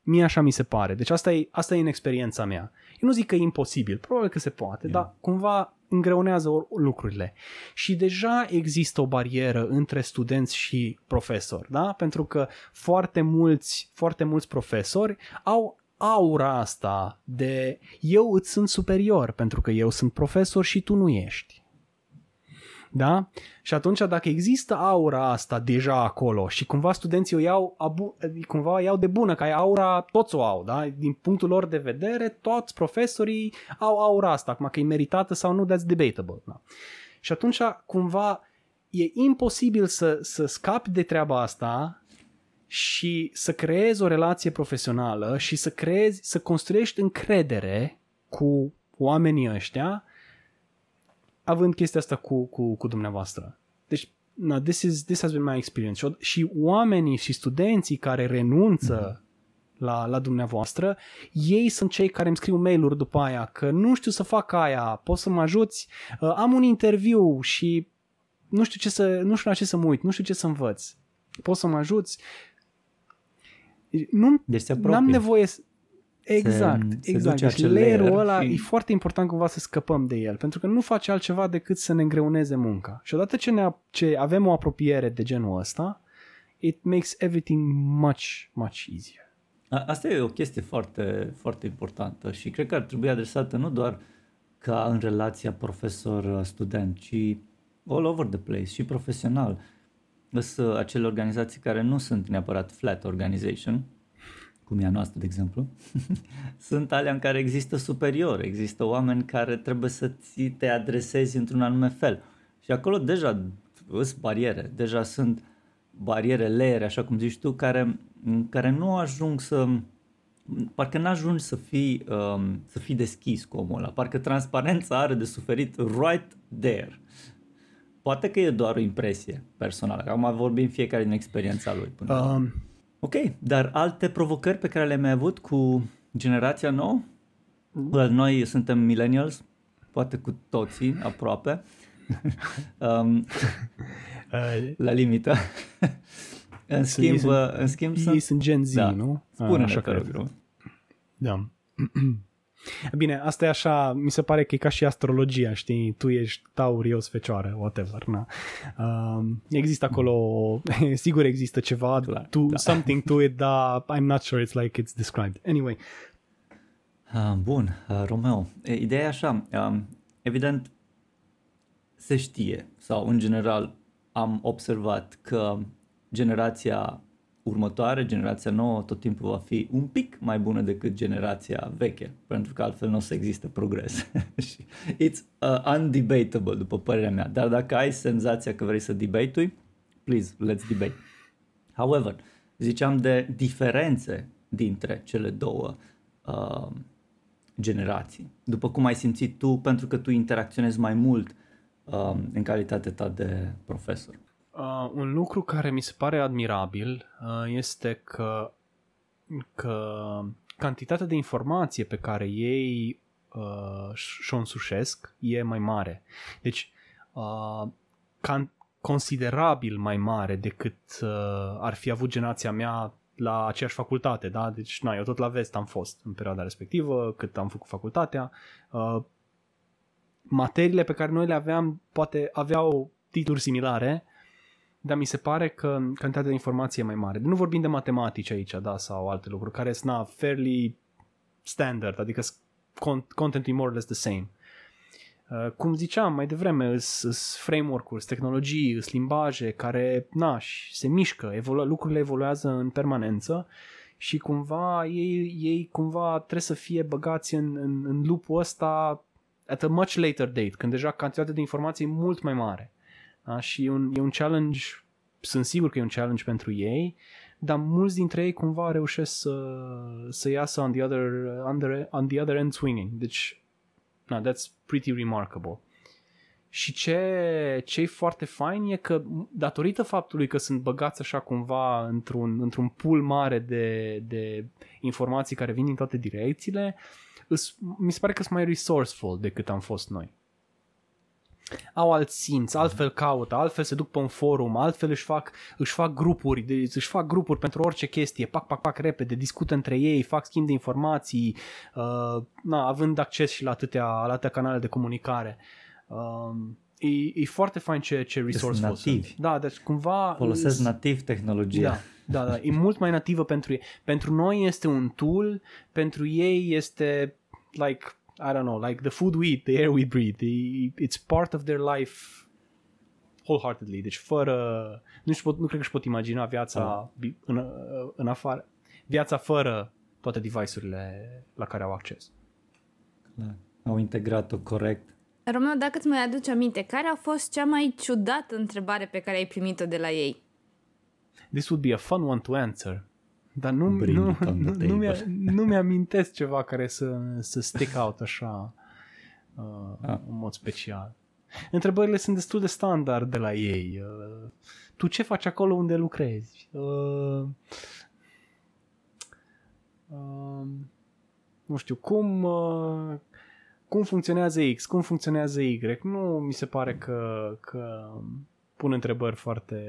Mie așa mi se pare. Deci asta e, asta e în experiența mea. Eu nu zic că e imposibil, probabil că se poate, yeah. dar cumva îngreunează lucrurile. Și deja există o barieră între studenți și profesori, da? Pentru că foarte mulți, foarte mulți profesori au aura asta de eu îți sunt superior pentru că eu sunt profesor și tu nu ești. Da? Și atunci dacă există aura asta deja acolo și cumva studenții o iau, abu- cumva iau de bună, că ai aura, toți o au, da? Din punctul lor de vedere, toți profesorii au aura asta, acum că e meritată sau nu, that's debatable. Da? Și atunci cumva e imposibil să, să scapi de treaba asta și să creezi o relație profesională și să creezi, să construiești încredere cu oamenii ăștia având chestia asta cu, cu, cu dumneavoastră. Deci, no, this, is, this has been my experience. Și oamenii și studenții care renunță mm-hmm. la, la dumneavoastră, ei sunt cei care îmi scriu mail-uri după aia că nu știu să fac aia, poți să mă ajuți, uh, am un interviu și nu știu, ce să, nu știu la ce să mă uit, nu știu ce să învăț. Poți să mă ajuți? Nu, deci se n-am nevoie să... Exact, se, exact. Se deci layer-ul ăla și... e foarte important cumva să scăpăm de el, pentru că nu face altceva decât să ne îngreuneze munca. Și odată ce, ne, ce avem o apropiere de genul ăsta, it makes everything much, much easier. Asta e o chestie foarte, foarte importantă și cred că ar trebui adresată nu doar ca în relația profesor-student, ci all over the place și profesional. Sunt acele organizații care nu sunt neapărat flat organization, cum e a noastră, de exemplu, sunt alea în care există superior, există oameni care trebuie să ți te adresezi într-un anume fel. Și acolo deja sunt bariere, deja sunt bariere, leere, așa cum zici tu, care, care nu ajung să parcă n-ajungi să fii, um, să fii deschis cu omul ăla, parcă transparența are de suferit right there. Poate că e doar o impresie personală, acum vorbim fiecare din experiența lui. Până um, Ok, dar alte provocări pe care le-ai mai avut cu generația nouă? Mm. Well, noi suntem millennials, poate cu toții, aproape. um, la limită. în schimb, sunt, în schimb ei sunt, sunt Gen Z, da. nu? Spune-ne, așa cred. Da. Bine, asta e așa, mi se pare că e ca și astrologia, știi? Tu ești taur, eu fecioară, whatever, na. Uh, există acolo, sigur există ceva, Clar, to, da. something to it, dar I'm not sure it's like it's described. Anyway. Uh, bun, uh, Romeo, ideea e așa, uh, evident se știe sau în general am observat că generația următoare, generația nouă, tot timpul va fi un pic mai bună decât generația veche, pentru că altfel nu o să existe progres. It's uh, undebatable, după părerea mea. Dar dacă ai senzația că vrei să debate please, let's debate. However, ziceam de diferențe dintre cele două uh, generații. După cum ai simțit tu, pentru că tu interacționezi mai mult uh, în calitatea ta de profesor. Uh, un lucru care mi se pare admirabil uh, este că, că cantitatea de informație pe care ei uh, și-o însușesc e mai mare. Deci, uh, can- considerabil mai mare decât uh, ar fi avut generația mea la aceeași facultate, da? Deci, na, eu tot la vest am fost în perioada respectivă, cât am făcut facultatea. Uh, materiile pe care noi le aveam poate aveau titluri similare, dar mi se pare că cantitatea de informație e mai mare. Nu vorbim de matematici aici, da, sau alte lucruri, care sunt fairly standard, adică content more or less the same. Uh, cum ziceam mai devreme, sunt framework-uri, sunt tehnologii, sunt limbaje care, na, se mișcă, evolu- lucrurile evoluează în permanență și cumva ei, ei cumva trebuie să fie băgați în, în, în lupul ăsta at a much later date, când deja cantitatea de informații e mult mai mare. Da? Și e un, e un challenge, sunt sigur că e un challenge pentru ei, dar mulți dintre ei cumva reușesc să, să iasă on the other, on the, on the other end swinging. Deci, na, that's pretty remarkable. Și ce, ce e foarte fain e că datorită faptului că sunt băgați așa cumva într-un, într-un pool mare de, de informații care vin din toate direcțiile, îs, mi se pare că sunt mai resourceful decât am fost noi. Au alt simț, altfel caută, altfel se duc pe un forum, altfel își fac, își fac grupuri, de, își fac grupuri pentru orice chestie, pac, pac, pac, repede, discută între ei, fac schimb de informații, uh, na, având acces și la atâtea, la atâtea canale de comunicare. Uh, e, e foarte fain ce, ce resourceful nativi. sunt. Da, deci cumva... Folosesc nativ tehnologia. Da, da, da, e mult mai nativă pentru ei. Pentru noi este un tool, pentru ei este like I don't know, like the food we eat, the air we breathe, the, it's part of their life wholeheartedly. Deci fără, nu, pot, nu cred că își pot imagina viața da. în, în afară, viața fără toate device-urile la care au acces. Da. Au integrat-o corect. Romeo, dacă îți mai aduci aminte, care a fost cea mai ciudată întrebare pe care ai primit-o de la ei? This would be a fun one to answer. Dar nu, nu, nu, nu, mi-a, nu mi-amintesc ceva care să, să stick out așa uh, ah. în mod special. Întrebările sunt destul de standard de la ei. Uh, tu ce faci acolo unde lucrezi? Uh, uh, nu știu, cum, uh, cum funcționează X, cum funcționează Y. Nu mi se pare că, că pun întrebări foarte...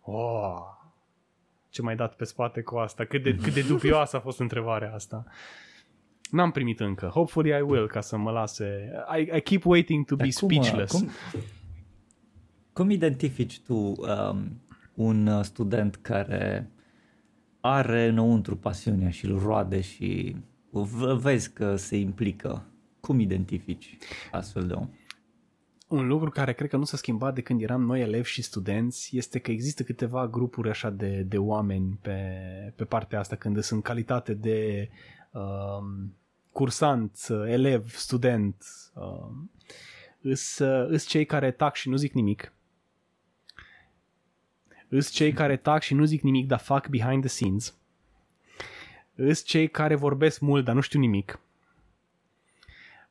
Oh, ce mai dat pe spate cu asta, cât de, cât de dubioasă a fost întrebarea asta. N-am primit încă. Hopefully I will, ca să mă lase. I, I keep waiting to Dar be cum, speechless. Cum, cum identifici tu um, un student care are înăuntru pasiunea și îl roade și vezi că se implică? Cum identifici astfel de om? Un lucru care cred că nu s-a schimbat de când eram noi elevi și studenți este că există câteva grupuri așa de, de oameni pe, pe partea asta când sunt calitate de um, cursant, elev, student. Um, îs, îs cei care tac și nu zic nimic. Îs cei care tac și nu zic nimic, dar fac behind the scenes. Îs cei care vorbesc mult, dar nu știu nimic Uh,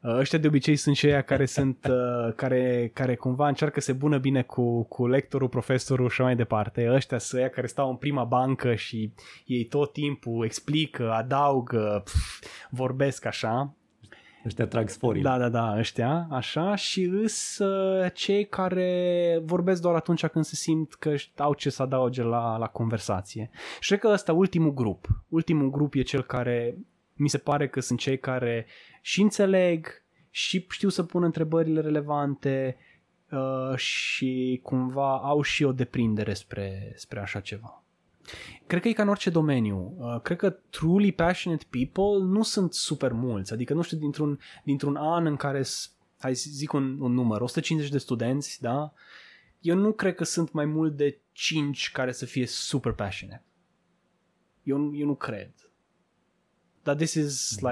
ăștia de obicei sunt și aia care sunt, uh, care, care cumva încearcă să se bună bine cu, cu lectorul, profesorul și mai departe. Ăștia sunt aia care stau în prima bancă și ei tot timpul explică, adaugă, pf, vorbesc așa. Ăștia trag sforii. Da, da, da, ăștia, așa, și îs uh, cei care vorbesc doar atunci când se simt că au ce să adauge la, la conversație. Și cred că ăsta, ultimul grup, ultimul grup e cel care mi se pare că sunt cei care și înțeleg și știu să pun întrebările relevante uh, și cumva au și o deprindere spre, spre așa ceva. Cred că e ca în orice domeniu. Uh, cred că truly passionate people nu sunt super mulți. Adică, nu știu, dintr-un, dintr-un an în care, hai să zic un, un număr, 150 de studenți, da? Eu nu cred că sunt mai mult de 5 care să fie super passionate. Eu, eu nu cred. Dar this is mm.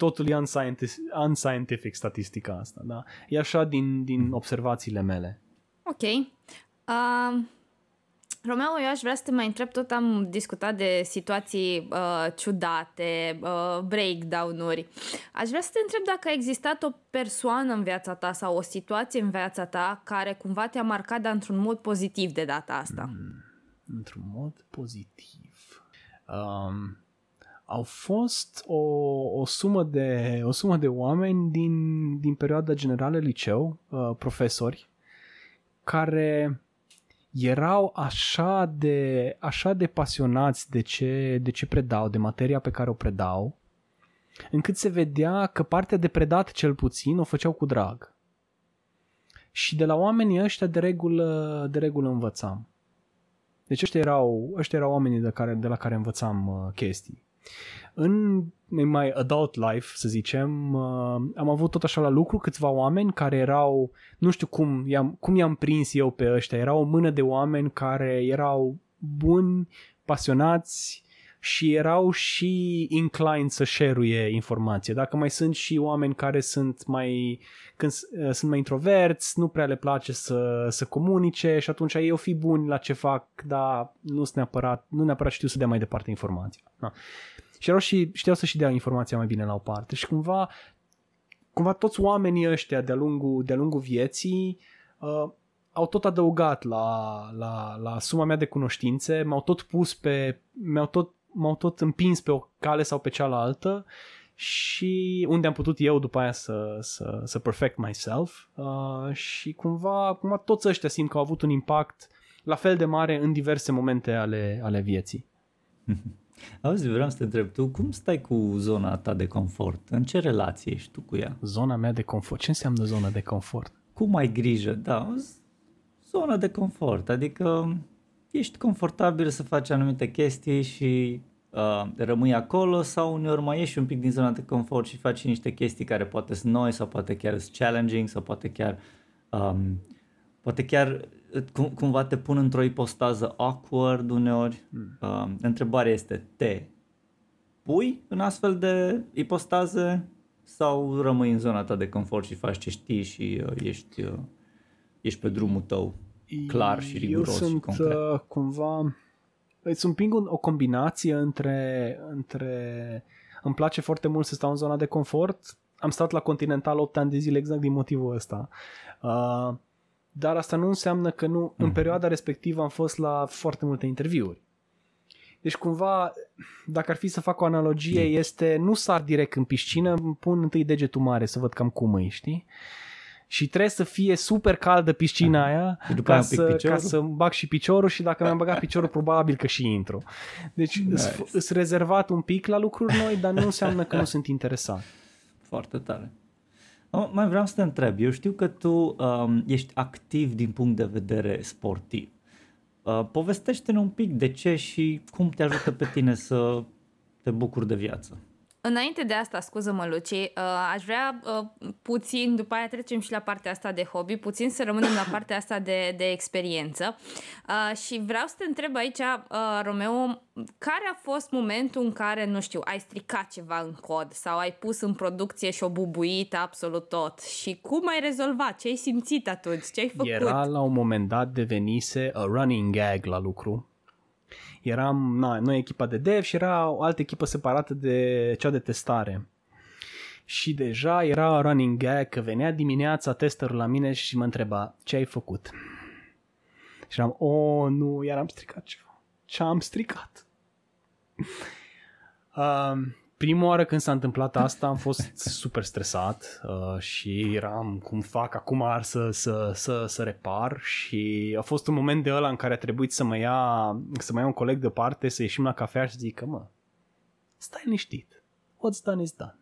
Like totally unscientific, unscientific statistica asta, da? E așa din, din observațiile mele. Ok. Uh, Romeo, eu aș vrea să te mai întreb, tot am discutat de situații uh, ciudate, uh, breakdown-uri. Aș vrea să te întreb dacă a existat o persoană în viața ta sau o situație în viața ta care cumva te-a marcat, dar într-un mod pozitiv de data asta. Mm, într-un mod pozitiv. Um, au fost o, o, sumă de, o sumă de oameni din, din perioada generală liceu, uh, profesori, care erau așa de, așa de pasionați de ce, de ce predau, de materia pe care o predau, încât se vedea că partea de predat cel puțin o făceau cu drag. Și de la oamenii ăștia de regulă, de regulă învățam. Deci ăștia erau, ăștia erau oamenii de, care, de la care învățam uh, chestii. În mai adult life, să zicem, uh, am avut tot așa la lucru câțiva oameni care erau, nu știu cum i-am, cum i-am prins eu pe ăștia, era o mână de oameni care erau buni, pasionați, și erau și inclined să share informație. Dacă mai sunt și oameni care sunt mai când uh, sunt mai introverți, nu prea le place să, să comunice și atunci ei o fi buni la ce fac, dar nu sunt neapărat, nu neapărat știu să dea mai departe informația. Da. Și erau și știau să și dea informația mai bine la o parte și cumva cumva toți oamenii ăștia de-a lungul, de-a lungul vieții uh, au tot adăugat la, la, la suma mea de cunoștințe, m-au tot pus pe, mi-au tot m-au tot împins pe o cale sau pe cealaltă și unde am putut eu după aia să, să, să perfect myself uh, și cumva, cumva toți ăștia simt că au avut un impact la fel de mare în diverse momente ale, ale vieții. Auzi, vreau să te întreb, tu cum stai cu zona ta de confort? În ce relație ești tu cu ea? Zona mea de confort? Ce înseamnă zona de confort? Cum ai grijă? Da, zona de confort, adică ești confortabil să faci anumite chestii și uh, rămâi acolo sau uneori mai ieși un pic din zona de confort și faci niște chestii care poate sunt noi sau poate chiar sunt challenging sau poate chiar um, poate chiar cum, cumva te pun într-o ipostază awkward uneori. Mm. Uh, întrebarea este, te pui în astfel de ipostaze sau rămâi în zona ta de confort și faci ce știi și uh, ești, uh, ești pe drumul tău? Clar și riguros Eu sunt și concret. Uh, cumva îți împing o combinație între, între îmi place foarte mult să stau în zona de confort. Am stat la Continental 8 ani de zile exact din motivul ăsta. Uh, dar asta nu înseamnă că nu, mm. în mhm. perioada respectivă am fost la foarte multe interviuri. Deci cumva, dacă ar fi să fac o analogie, este nu sar direct în piscină, îmi pun întâi degetul mare să văd cam cum e, știi? Și trebuie să fie super caldă piscina aia și după ca, să, ca să bag și piciorul și dacă mi-am băgat piciorul probabil că și intru. Deci nice. sunt rezervat un pic la lucruri noi, dar nu înseamnă că nu sunt interesat. Foarte tare. Oh, mai vreau să te întreb, eu știu că tu um, ești activ din punct de vedere sportiv. Uh, povestește-ne un pic de ce și cum te ajută pe tine să te bucuri de viață. Înainte de asta, scuză-mă, Luci, uh, aș vrea uh, puțin, după aia trecem și la partea asta de hobby, puțin să rămânem la partea asta de, de experiență. Uh, și vreau să te întreb aici, uh, Romeo, care a fost momentul în care, nu știu, ai stricat ceva în cod sau ai pus în producție și o bubuit absolut tot și cum ai rezolvat? Ce ai simțit atunci? Ce ai făcut? Era la un moment dat devenise a running gag la lucru eram, na, noi echipa de dev și era o altă echipă separată de cea de testare. Și deja era running gag că venea dimineața testerul la mine și mă întreba ce ai făcut. Și eram, oh, nu, iar am stricat ceva. Ce am stricat? Um, prima oară când s-a întâmplat asta am fost super stresat uh, și eram cum fac acum ar să, să, să, să repar și a fost un moment de ăla în care a trebuit să mă ia, să mă ia un coleg deoparte, să ieșim la cafea și să zic că mă, stai liniștit, what's done is done.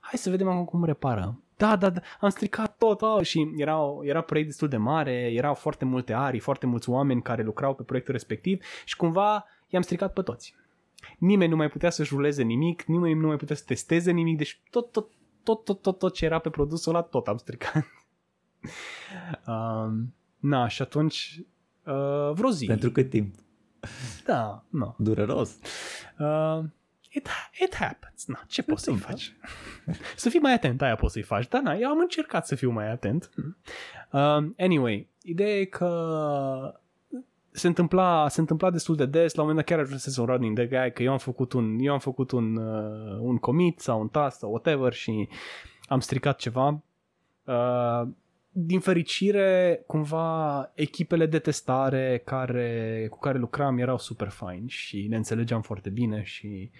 Hai să vedem acum cum reparăm. Da, da, da, am stricat tot oh, și era, era proiect destul de mare, erau foarte multe arii, foarte mulți oameni care lucrau pe proiectul respectiv și cumva i-am stricat pe toți nimeni nu mai putea să jureze nimic, nimeni nu mai putea să testeze nimic, deci tot, tot, tot, tot, tot, tot ce era pe produsul ăla, tot am stricat. um, na, și atunci, uh, vreo zi. Pentru cât timp? Da, nu. Dureros. Uh, it, it happens. Na, ce poți să-i faci? să fii mai atent, aia poți să-i faci. Da, na, eu am încercat să fiu mai atent. Uh, anyway, ideea e că se întâmpla, se întâmpla destul de des, la un moment dat chiar ajunsese un running de guy, că eu am făcut un, eu am făcut un, uh, un commit sau un task sau whatever și am stricat ceva. Uh, din fericire, cumva, echipele de testare care, cu care lucram erau super fine și ne înțelegeam foarte bine și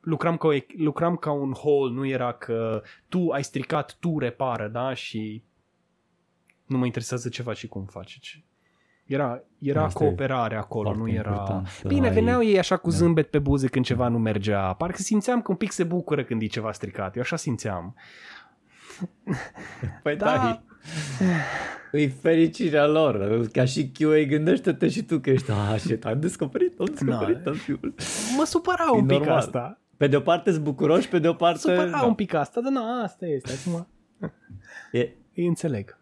lucram ca, o, lucram ca un whole, nu era că tu ai stricat, tu repară, da? Și nu mă interesează ce faci și cum faci. Era, era Asta cooperare acolo, nu era... Bine, ai... veneau ei așa cu da. zâmbet pe buze când ceva nu mergea. Parcă simțeam că un pic se bucură când e ceva stricat. Eu așa simțeam. Păi da. da. E fericirea lor. Ca și QA, gândește-te și tu că ești, ah, shit, am descoperit, am descoperit Da. am fiul. Mă supăra E un pic normal. asta. Pe de o parte sunt bucuroși, pe de o parte... Supăra da. un pic asta, dar nu, asta este. Acum E, îi înțeleg.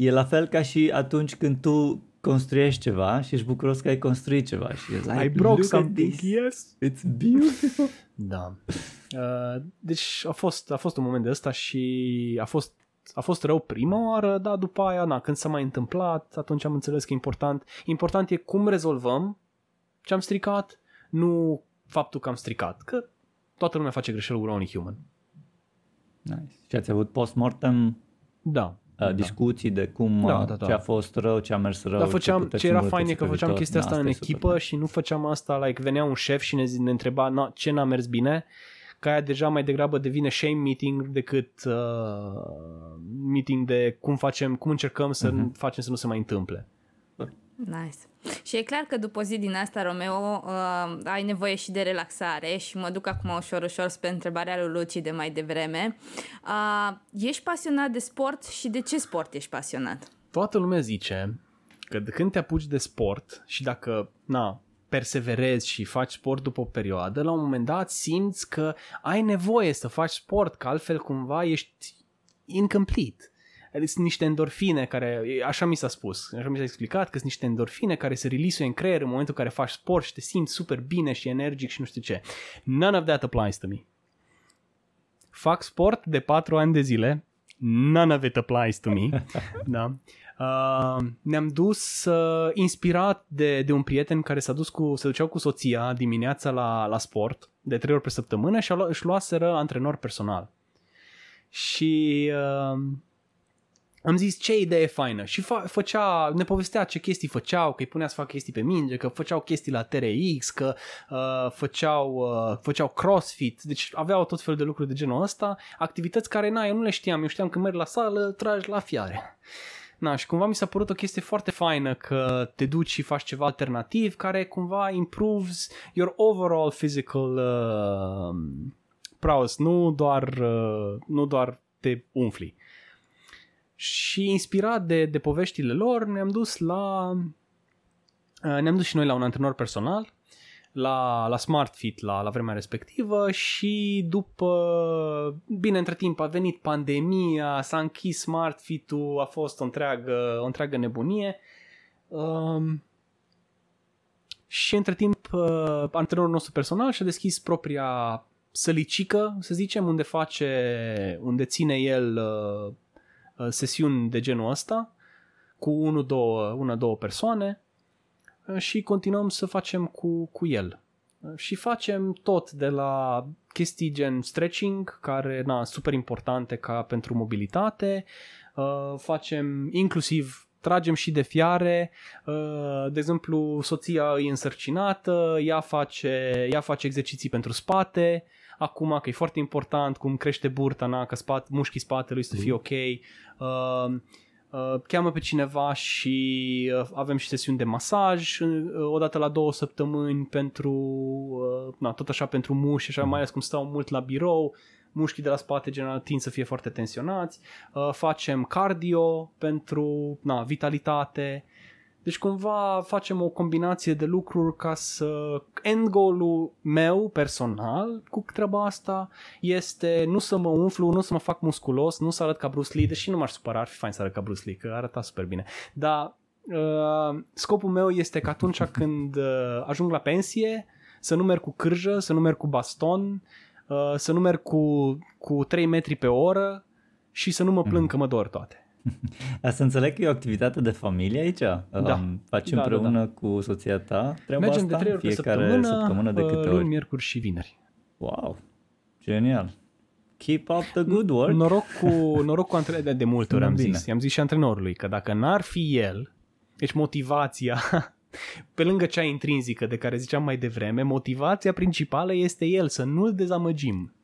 E la fel ca și atunci când tu construiești ceva și ești bucuros că ai construit ceva și ești like, I broke look at something, this, yes. it's beautiful. Da. Uh, deci a fost, a fost un moment de ăsta și a fost, a fost rău prima oară, dar după aia, na, când s-a mai întâmplat, atunci am înțeles că e important. Important e cum rezolvăm ce am stricat, nu faptul că am stricat. Că toată lumea face greșeli, we're only human. Nice. Și ați avut post-mortem Da. Uh, discuții de cum, Da, uh, da, da. ce a fost rău, ce a mers rău, Dar făceam, puteți ce era îmbunătăți fain e că pe făceam viitor. chestia Da, asta în e super echipă fain. și nu făceam asta, like, venea un șef și ne, zi- ne întreba na, ce n-a mers bine, că aia deja mai degrabă devine shame meeting decât uh, meeting de cum facem, cum încercăm să Mhm. facem să nu se mai întâmple. Nice. Și e clar că după o zi din asta, Romeo, uh, ai nevoie și de relaxare și mă duc acum ușor, ușor spre întrebarea lui Luci de mai devreme. Uh, ești pasionat de sport și de ce sport ești pasionat? Toată lumea zice că de când te apuci de sport și dacă, na, perseverezi și faci sport după o perioadă, la un moment dat simți că ai nevoie să faci sport, că altfel cumva ești incomplete. Adică Sunt niște endorfine care, așa mi s-a spus, așa mi s-a explicat că sunt niște endorfine care se release în creier în momentul în care faci sport și te simți super bine și energic și nu știu ce. None of that applies to me. Fac sport de 4 ani de zile, none of it applies to me. da. Uh, ne-am dus uh, inspirat de, de un prieten care s-a dus cu, se duceau cu soția dimineața la, la sport de trei ori pe săptămână și a luat, își luaseră antrenor personal. Și uh, am zis ce idee faină și fa- făcea, ne povestea ce chestii făceau, că îi punea să facă chestii pe minge, că făceau chestii la TRX, că uh, făceau, uh, făceau crossfit, deci aveau tot felul de lucruri de genul ăsta, activități care na, eu nu le știam, eu știam că merg la sală, tragi la fiare. Na, și cumva mi s-a părut o chestie foarte faină că te duci și faci ceva alternativ care cumva improves your overall physical uh, prowess, nu doar, uh, nu doar te umfli. Și inspirat de, de poveștile lor, ne-am dus la uh, ne-am dus și noi la un antrenor personal la, la SmartFit la, la vremea respectivă și după, bine, între timp a venit pandemia, s-a închis SmartFit-ul, a fost o întreagă, o întreagă nebunie. Um, și între timp uh, antrenorul nostru personal și-a deschis propria sălicică, să zicem, unde face, unde ține el uh, uh, sesiuni de genul ăsta cu unu, două, una, două persoane uh, și continuăm să facem cu, cu el. Uh, Și facem tot de la chestii gen stretching, care na, super importante ca pentru mobilitate, uh, facem inclusiv tragem și de fiare, uh, de exemplu soția e însărcinată, ea face, ea face exerciții pentru spate, acum că e foarte important cum crește burta, na, că spat, mușchii spatelui să fie ok, uh, uh, cheamă pe cineva și uh, avem și sesiuni de masaj uh, odată la două săptămâni pentru, uh, na, tot așa pentru mușchi, așa mai ales cum stau mult la birou, mușchii de la spate general tind să fie foarte tensionați, uh, facem cardio pentru na, vitalitate, deci cumva facem o combinație de lucruri ca să... End goal-ul meu personal cu treaba asta este nu să mă umflu, nu să mă fac musculos, nu să arăt ca Bruce Lee, deși nu m-aș supăra, ar fi fain să arăt ca Bruce Lee, că arăta super bine. Dar uh, scopul meu este că atunci când uh, ajung la pensie să nu merg cu cârjă, să nu merg cu baston, uh, să nu merg cu, cu 3 metri pe oră și să nu mă plâng că mă dor toate. Dar să înțeleg că e o activitate de familie aici? Da. Um, faci Da, da, împreună da. cu soția ta treaba Mergem asta? de 3 ori pe Fiecare săptămână, săptămână de uh, câte luni, ori? miercuri și vineri. Wow, genial. Keep up the good work. Noroc cu, noroc cu antre... de, de multe ori Sună am bine. zis. I-am zis și antrenorului că dacă n-ar fi el, deci motivația, pe lângă cea intrinzică de care ziceam mai devreme, motivația principală este el, să nu-l dezamăgim.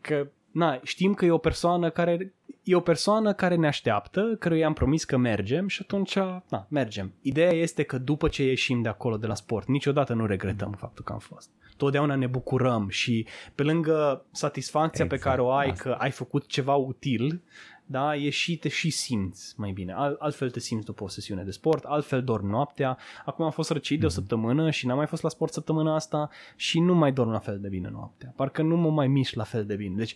Că na, știm că e o persoană care e o persoană care ne așteaptă, căruia am promis că mergem și atunci, na, mergem. Ideea este că după ce ieșim de acolo de la sport, niciodată nu regretăm faptul că am fost. Totdeauna ne bucurăm și pe lângă satisfacția pe Exact, care o ai asta. că ai făcut ceva util, da, e și te și simți mai bine. Al, altfel te simți după o sesiune de sport, altfel dormi noaptea. Acum am fost răcit de o săptămână și n-am mai fost la sport săptămâna asta și nu mai dorm la fel de bine noaptea. Parcă nu mă mai mișc la fel de bine. Deci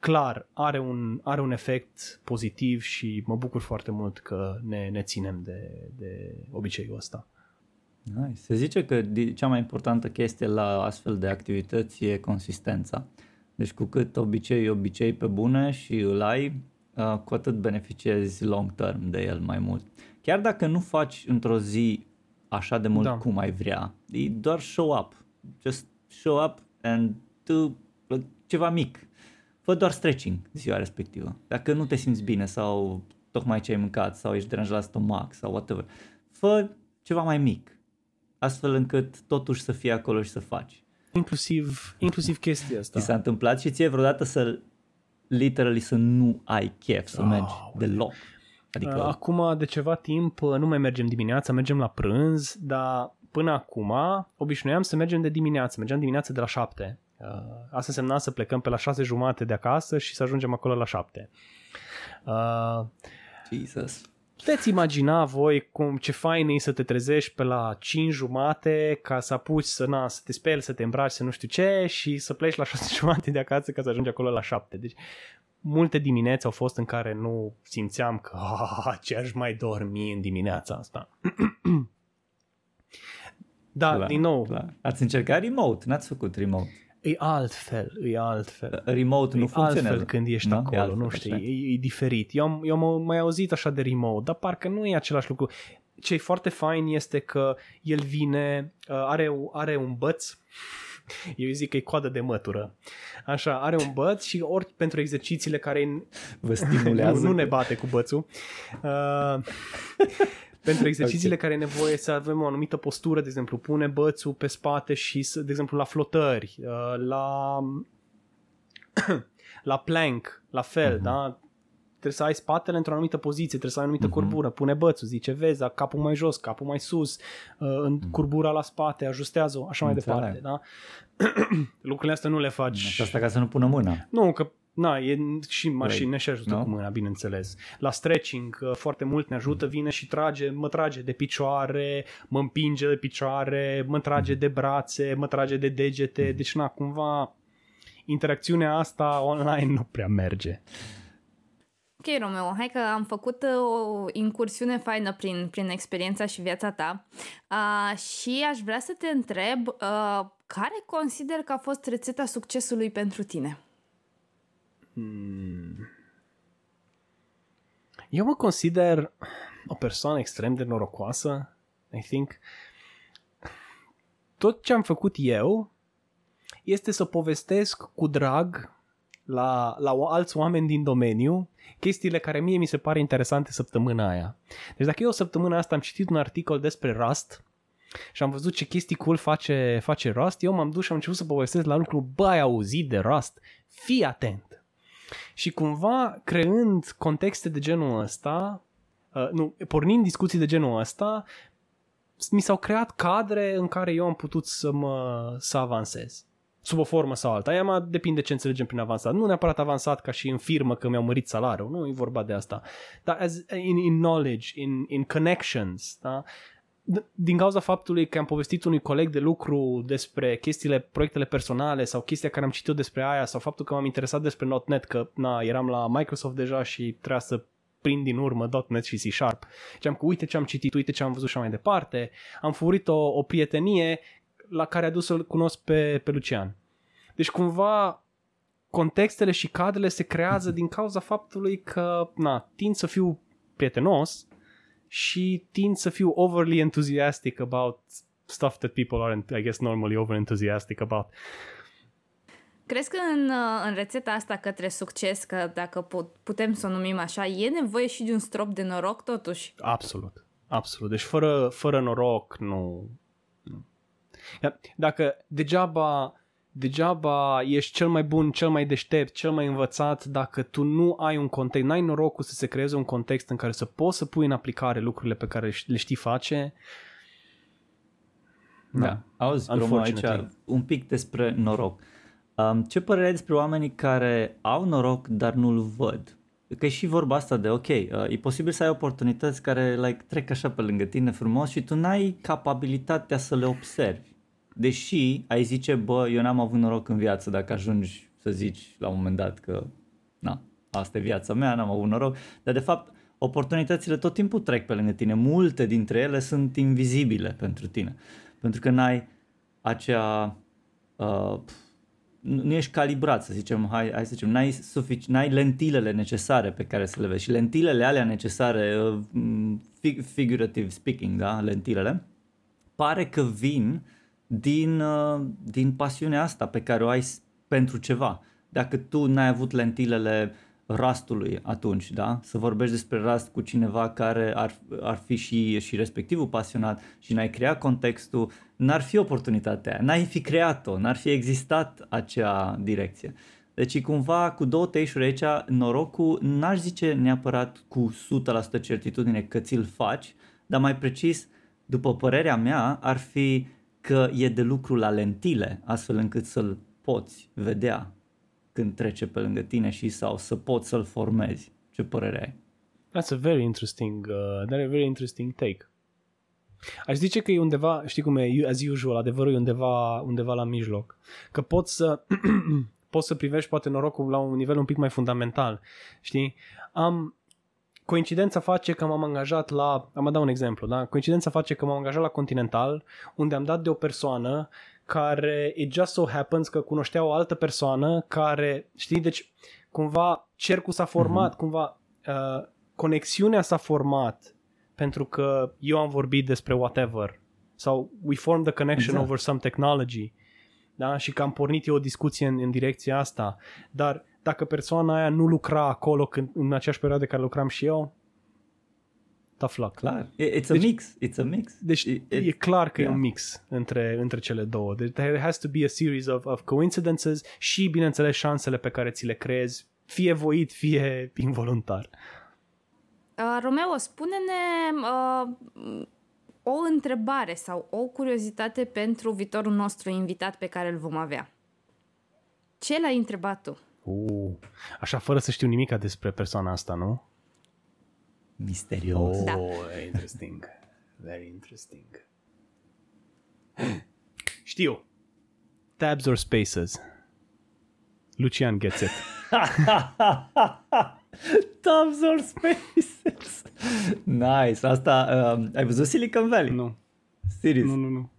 clar are un, are un efect pozitiv și mă bucur foarte mult că ne, ne ținem de, de obiceiul ăsta. Nice. Se zice că cea mai importantă chestie la astfel de activități e consistența. Deci cu cât obicei obicei pe bune și îl ai, uh, cu atât beneficiezi long term de el mai mult. Chiar dacă nu faci într-o zi așa de mult da. cum ai vrea, e doar show up. Just show up and do ceva mic fă doar stretching ziua respectivă. Dacă nu te simți bine sau tocmai ce ai mâncat sau ești deranjat la stomac sau whatever, fă ceva mai mic, astfel încât totuși să fii acolo și să faci. Inclusiv, inclusiv chestia asta. Ți s-a întâmplat și ție vreodată să literally să nu ai chef să oh, mergi ah, deloc. Adică... Uh, acum de ceva timp uh, nu mai mergem dimineața, mergem la prânz, dar până acum obișnuiam să mergem de dimineață, mergeam dimineața de la șapte asta însemna să plecăm pe la șase jumate de acasă și să ajungem acolo la șapte. Uh, Jesus. Puteți imagina voi cum ce fain e să te trezești pe la 5 jumate ca să apuci să, na, să te speli, să te îmbraci, să nu știu ce și să pleci la 6 jumate de acasă ca să ajungi acolo la 7. Deci multe dimineți au fost în care nu simțeam că ah, ce aș mai dormi în dimineața asta. da, clar, din nou. Clar. Ați încercat remote, n-ați făcut remote. E altfel, e altfel. Remote nu e funcționează. altfel când ești da? acolo, altfel, nu știi, e, e diferit. Eu am, eu am mai auzit așa de remote, dar parcă nu e același lucru. Ce e foarte fain este că el vine, uh, are, are un băț, eu zic că e coadă de mătură. Așa, are un băț și ori pentru exercițiile care vă stimulează. nu, nu ne bate cu bățul. Uh, pentru exercițiile okay. care e nevoie să avem o anumită postură, de exemplu, pune bățul pe spate și, să, de exemplu, la flotări, uh, la, la plank, la fel, uh-huh. da? Trebuie să ai spatele într-o anumită poziție, trebuie să ai o anumită uh-huh. curbură, pune bățul, zice, vezi, capul mai jos, capul mai sus, uh, în uh-huh. curbura la spate, ajustează-o, așa mai departe, da? Lucrurile astea nu le faci. Asta ca să nu pună mâna. Nu, că Na, e și mașini și ajută no? cu mâna, bineînțeles. La stretching foarte mult ne ajută, vine și trage, mă trage de picioare, mă împinge de picioare, mă trage de brațe, mă trage de degete, deci na, cumva interacțiunea asta online nu prea merge. Ok, Romeo, hai că am făcut uh, o incursiune faină prin, prin experiența și viața ta uh, și aș vrea să te întreb uh, care consider că a fost rețeta succesului pentru tine? Hmm. Eu mă consider o persoană extrem de norocoasă, I think. Tot ce am făcut eu este să povestesc cu drag la, la alți oameni din domeniu chestiile care mie mi se pare interesante săptămâna aia. Deci dacă eu o săptămână asta am citit un articol despre Rust și am văzut ce chestii cool face, face Rust, eu m-am dus și am început să povestesc la lucru, bă, ai auzit de Rust? Fii atent! Și cumva, creând contexte de genul ăsta, uh, nu, pornind discuții de genul ăsta, mi s-au creat cadre în care eu am putut să mă să avansez. Sub o formă sau alta. Aia mă depinde ce înțelegem prin avansat. Nu neapărat avansat ca și în firmă că mi-au mărit salariul, nu e vorba de asta. Dar as, in, in knowledge, in, in connections, da? Din cauza faptului că am povestit unui coleg de lucru despre chestiile, proiectele personale sau chestia care am citit despre aia sau faptul că m-am interesat despre .NET, că na, eram la Microsoft deja și trebuia să prind din urmă .NET și C Sharp. Și am cu uite ce am citit, uite ce am văzut și mai departe. Am furit o, o prietenie la care a dus să-l cunosc pe, pe Lucian. Deci cumva contextele și cadrele se creează din cauza faptului că na, tind să fiu prietenos și tind să fiu overly enthusiastic about stuff that people aren't, I guess, normally over enthusiastic about. Crezi că în, uh, în rețeta asta către succes, că dacă putem să o numim așa, e nevoie și de un strop de noroc totuși? Absolut, absolut. Deci fără, fără noroc nu... nu. Dacă degeaba degeaba ești cel mai bun, cel mai deștept, cel mai învățat dacă tu nu ai un context, n-ai norocul să se creeze un context în care să poți să pui în aplicare lucrurile pe care le știi face. Da, da. auzi, Roma, aici un pic despre noroc. Um, ce părere ai despre oamenii care au noroc, dar nu-l văd? că e și vorba asta de ok, uh, e posibil să ai oportunități care like, trec așa pe lângă tine frumos și tu n-ai capabilitatea să le observi. Deși ai zice, bă, eu n-am avut noroc în viață dacă ajungi să zici la un moment dat că, na, asta e viața mea, n-am avut noroc, dar de fapt oportunitățile tot timpul trec pe lângă tine, multe dintre ele sunt invizibile pentru tine, pentru că n-ai acea, uh, nu ești calibrat, să zicem, hai, hai să zicem, n-ai, sufic- n-ai lentilele necesare pe care să le vezi. Și lentilele alea necesare, uh, figurative speaking, da, lentilele, pare că vin din, uh, din pasiunea asta pe care o ai pentru ceva. Dacă tu n-ai avut lentilele rastului atunci, da? Să vorbești despre rast cu cineva care ar, ar fi și, și respectivul pasionat și n-ai creat contextul, n-ar fi oportunitatea, n-ai fi creat-o, n-ar fi existat acea direcție. Deci cumva cu două teișuri aici, norocul n-aș zice neapărat cu 100% certitudine că ți-l faci, dar mai precis, după părerea mea, ar fi că e de lucru la lentile, astfel încât să-l poți vedea când trece pe lângă tine și sau să poți să-l formezi. Ce părere ai? That's a very interesting, uh, that a very interesting take. Aș zice că e undeva, știi cum e, as usual, adevărul e undeva, undeva la mijloc. Că poți să, poți să privești poate norocul la un nivel un pic mai fundamental. Știi? Am, coincidența face că m-am angajat la, am dat un exemplu, da? Coincidența face că m-am angajat la Continental, unde am dat de o persoană care it just so happens că cunoștea o altă persoană care, știi, deci cumva cercul s-a format, mm-hmm. cumva uh, conexiunea s-a format pentru că eu am vorbit despre whatever sau we formed the connection exact. over some technology da? și că am pornit eu o discuție în, în direcția asta dar dacă persoana aia nu lucra acolo când, în aceeași perioadă care lucram și eu tough luck. Clar. It's a deci, mix. It's a mix. Deci it, e clar că yeah. e un mix între, între cele două. Deci there has to be a series of, of coincidences și, bineînțeles, șansele pe care ți le creezi, fie voit, fie involuntar. Uh, Romeo, spune-ne uh, o întrebare sau o curiozitate pentru viitorul nostru invitat pe care îl vom avea. Ce l-ai întrebat tu? Uh, așa, fără să știu nimica despre persoana asta, nu? Misterios. Oh, da. interesting. Very interesting. Știu. Tabs or spaces? Lucian gets it. Tabs or spaces. Nice. Asta, uh, ai văzut Silicon Valley? Nu. Series? Nu, nu, nu.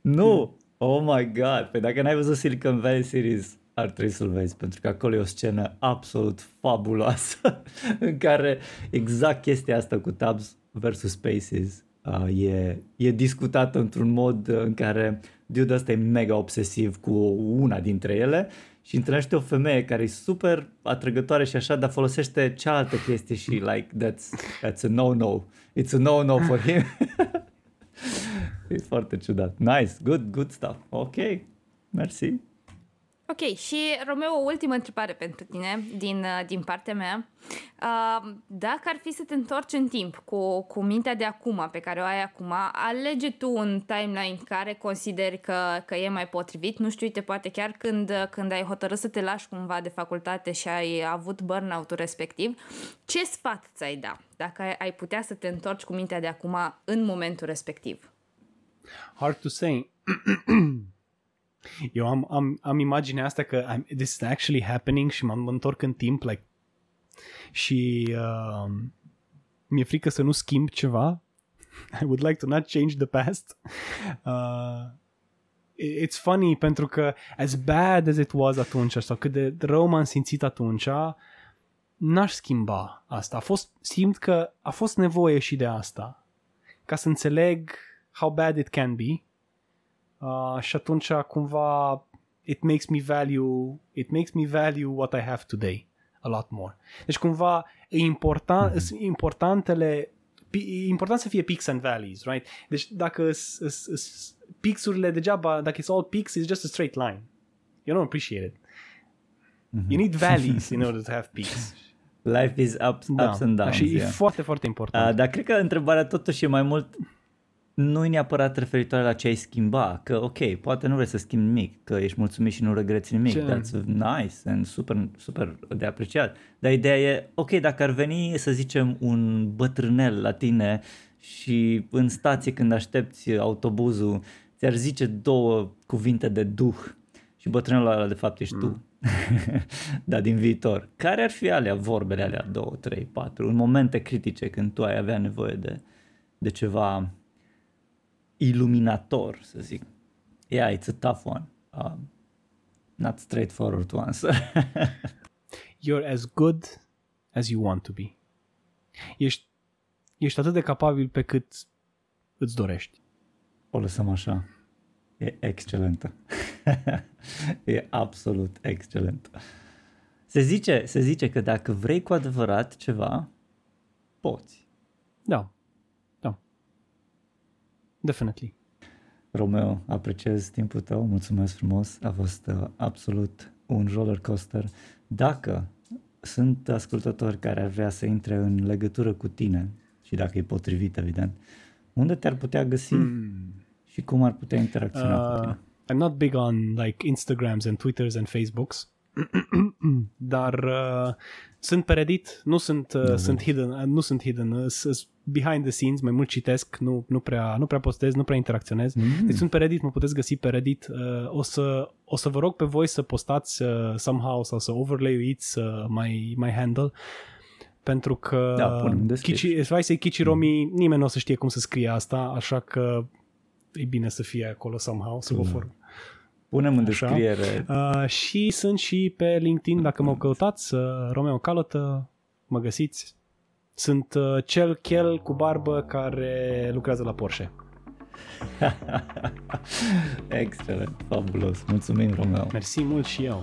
Nu? Oh my god. Păi dacă n-ai văzut Silicon Valley series, ar trebui să-l vezi, pentru că acolo e o scenă absolut fabuloasă în care exact chestia asta cu tabs versus spaces uh, e, e discutată într-un mod în care dude ăsta e mega obsesiv cu una dintre ele și întâlnește o femeie care e super atrăgătoare și așa, dar folosește cealaltă chestie și like that's, that's a no-no. It's a no-no for him. e foarte ciudat. Nice, good, good stuff. Ok, merci. Ok, și Romeo, o ultimă întrebare pentru tine din, uh, din partea mea. Uh, dacă ar fi să te întorci în timp cu, cu mintea de acum, pe care o ai acum, alege tu un timeline care consideri că, că e mai potrivit. Nu știu, uite, poate chiar când, când ai hotărât să te lași cumva de facultate și ai avut burnout-ul respectiv, ce sfat ți-ai da dacă ai, ai putea să te întorci cu mintea de acum în momentul respectiv? Hard to say. Eu am, am, am imaginea asta că I'm, this is actually happening și m-am întorc în timp like, și uh, mi-e frică să nu schimb ceva. I would like to not change the past. Uh, it's funny pentru că as bad as it was atunci sau cât de rău m-am simțit atunci, n-aș schimba asta. A fost, simt că a fost nevoie și de asta ca să înțeleg how bad it can be Uh, și atunci cumva it makes me value it makes me value what I have today a lot more. Deci cumva e important, mm-hmm. importantele e important să fie peaks and valleys, right? Deci dacă pixurile degeaba, dacă it's all peaks, it's just a straight line. You don't appreciate it. Mm-hmm. You need valleys in order to have peaks. Life is ups, da. ups and downs. Și yeah. e foarte, foarte important. Uh, dar cred că întrebarea totuși e mai mult nu e neapărat referitoare la ce ai schimba, că ok, poate nu vrei să schimbi nimic, că ești mulțumit și nu regreți nimic, ce? that's nice and super, super de apreciat. Dar ideea e, ok, dacă ar veni, să zicem, un bătrânel la tine și în stație când aștepți autobuzul, ți-ar zice două cuvinte de duh și bătrânul ăla de fapt ești mm. tu. da, din viitor. Care ar fi alea, vorbele alea, două, trei, patru, în momente critice când tu ai avea nevoie de, de ceva iluminator, să zic. Yeah, it's a tough one. Uh, not straightforward to answer. You're as good as you want to be. Ești, ești atât de capabil pe cât îți dorești. O lăsăm așa. E excelentă. e absolut excelentă. Se zice, se zice că dacă vrei cu adevărat ceva, poți. Da. Definitely. Romeo, apreciez timpul tău, mulțumesc frumos, a fost uh, absolut un roller coaster. Dacă sunt ascultători care ar vrea să intre în legătură cu tine și dacă e potrivit, evident, unde te-ar putea găsi mm. și cum ar putea interacționa uh, cu tine? I'm not big on like Instagrams and Twitters and Facebooks, dar uh, sunt pe Reddit, nu sunt, uh, da, sunt hidden, uh, nu sunt hidden, uh, sunt behind the scenes, mai mult citesc, nu, nu, prea, nu prea postez, nu prea interacționez. Mm. Deci sunt pe Reddit, mă puteți găsi pe Reddit. Uh, o, să, o să vă rog pe voi să postați uh, somehow sau să overlay-uiți uh, my, my handle pentru că da, Kichi, vai să Kichiromi, mm. nimeni nu o să știe cum să scrie asta, așa că e bine să fie acolo somehow, să vă formă. Punem în descriere. Uh, și sunt și pe LinkedIn, dacă mă căutați, uh, Romeo Calotă, mă găsiți. Sunt uh, cel chel cu barbă care lucrează la Porsche. Excelent, fabulos. Mulțumim, Romeo. Mersi mult și eu.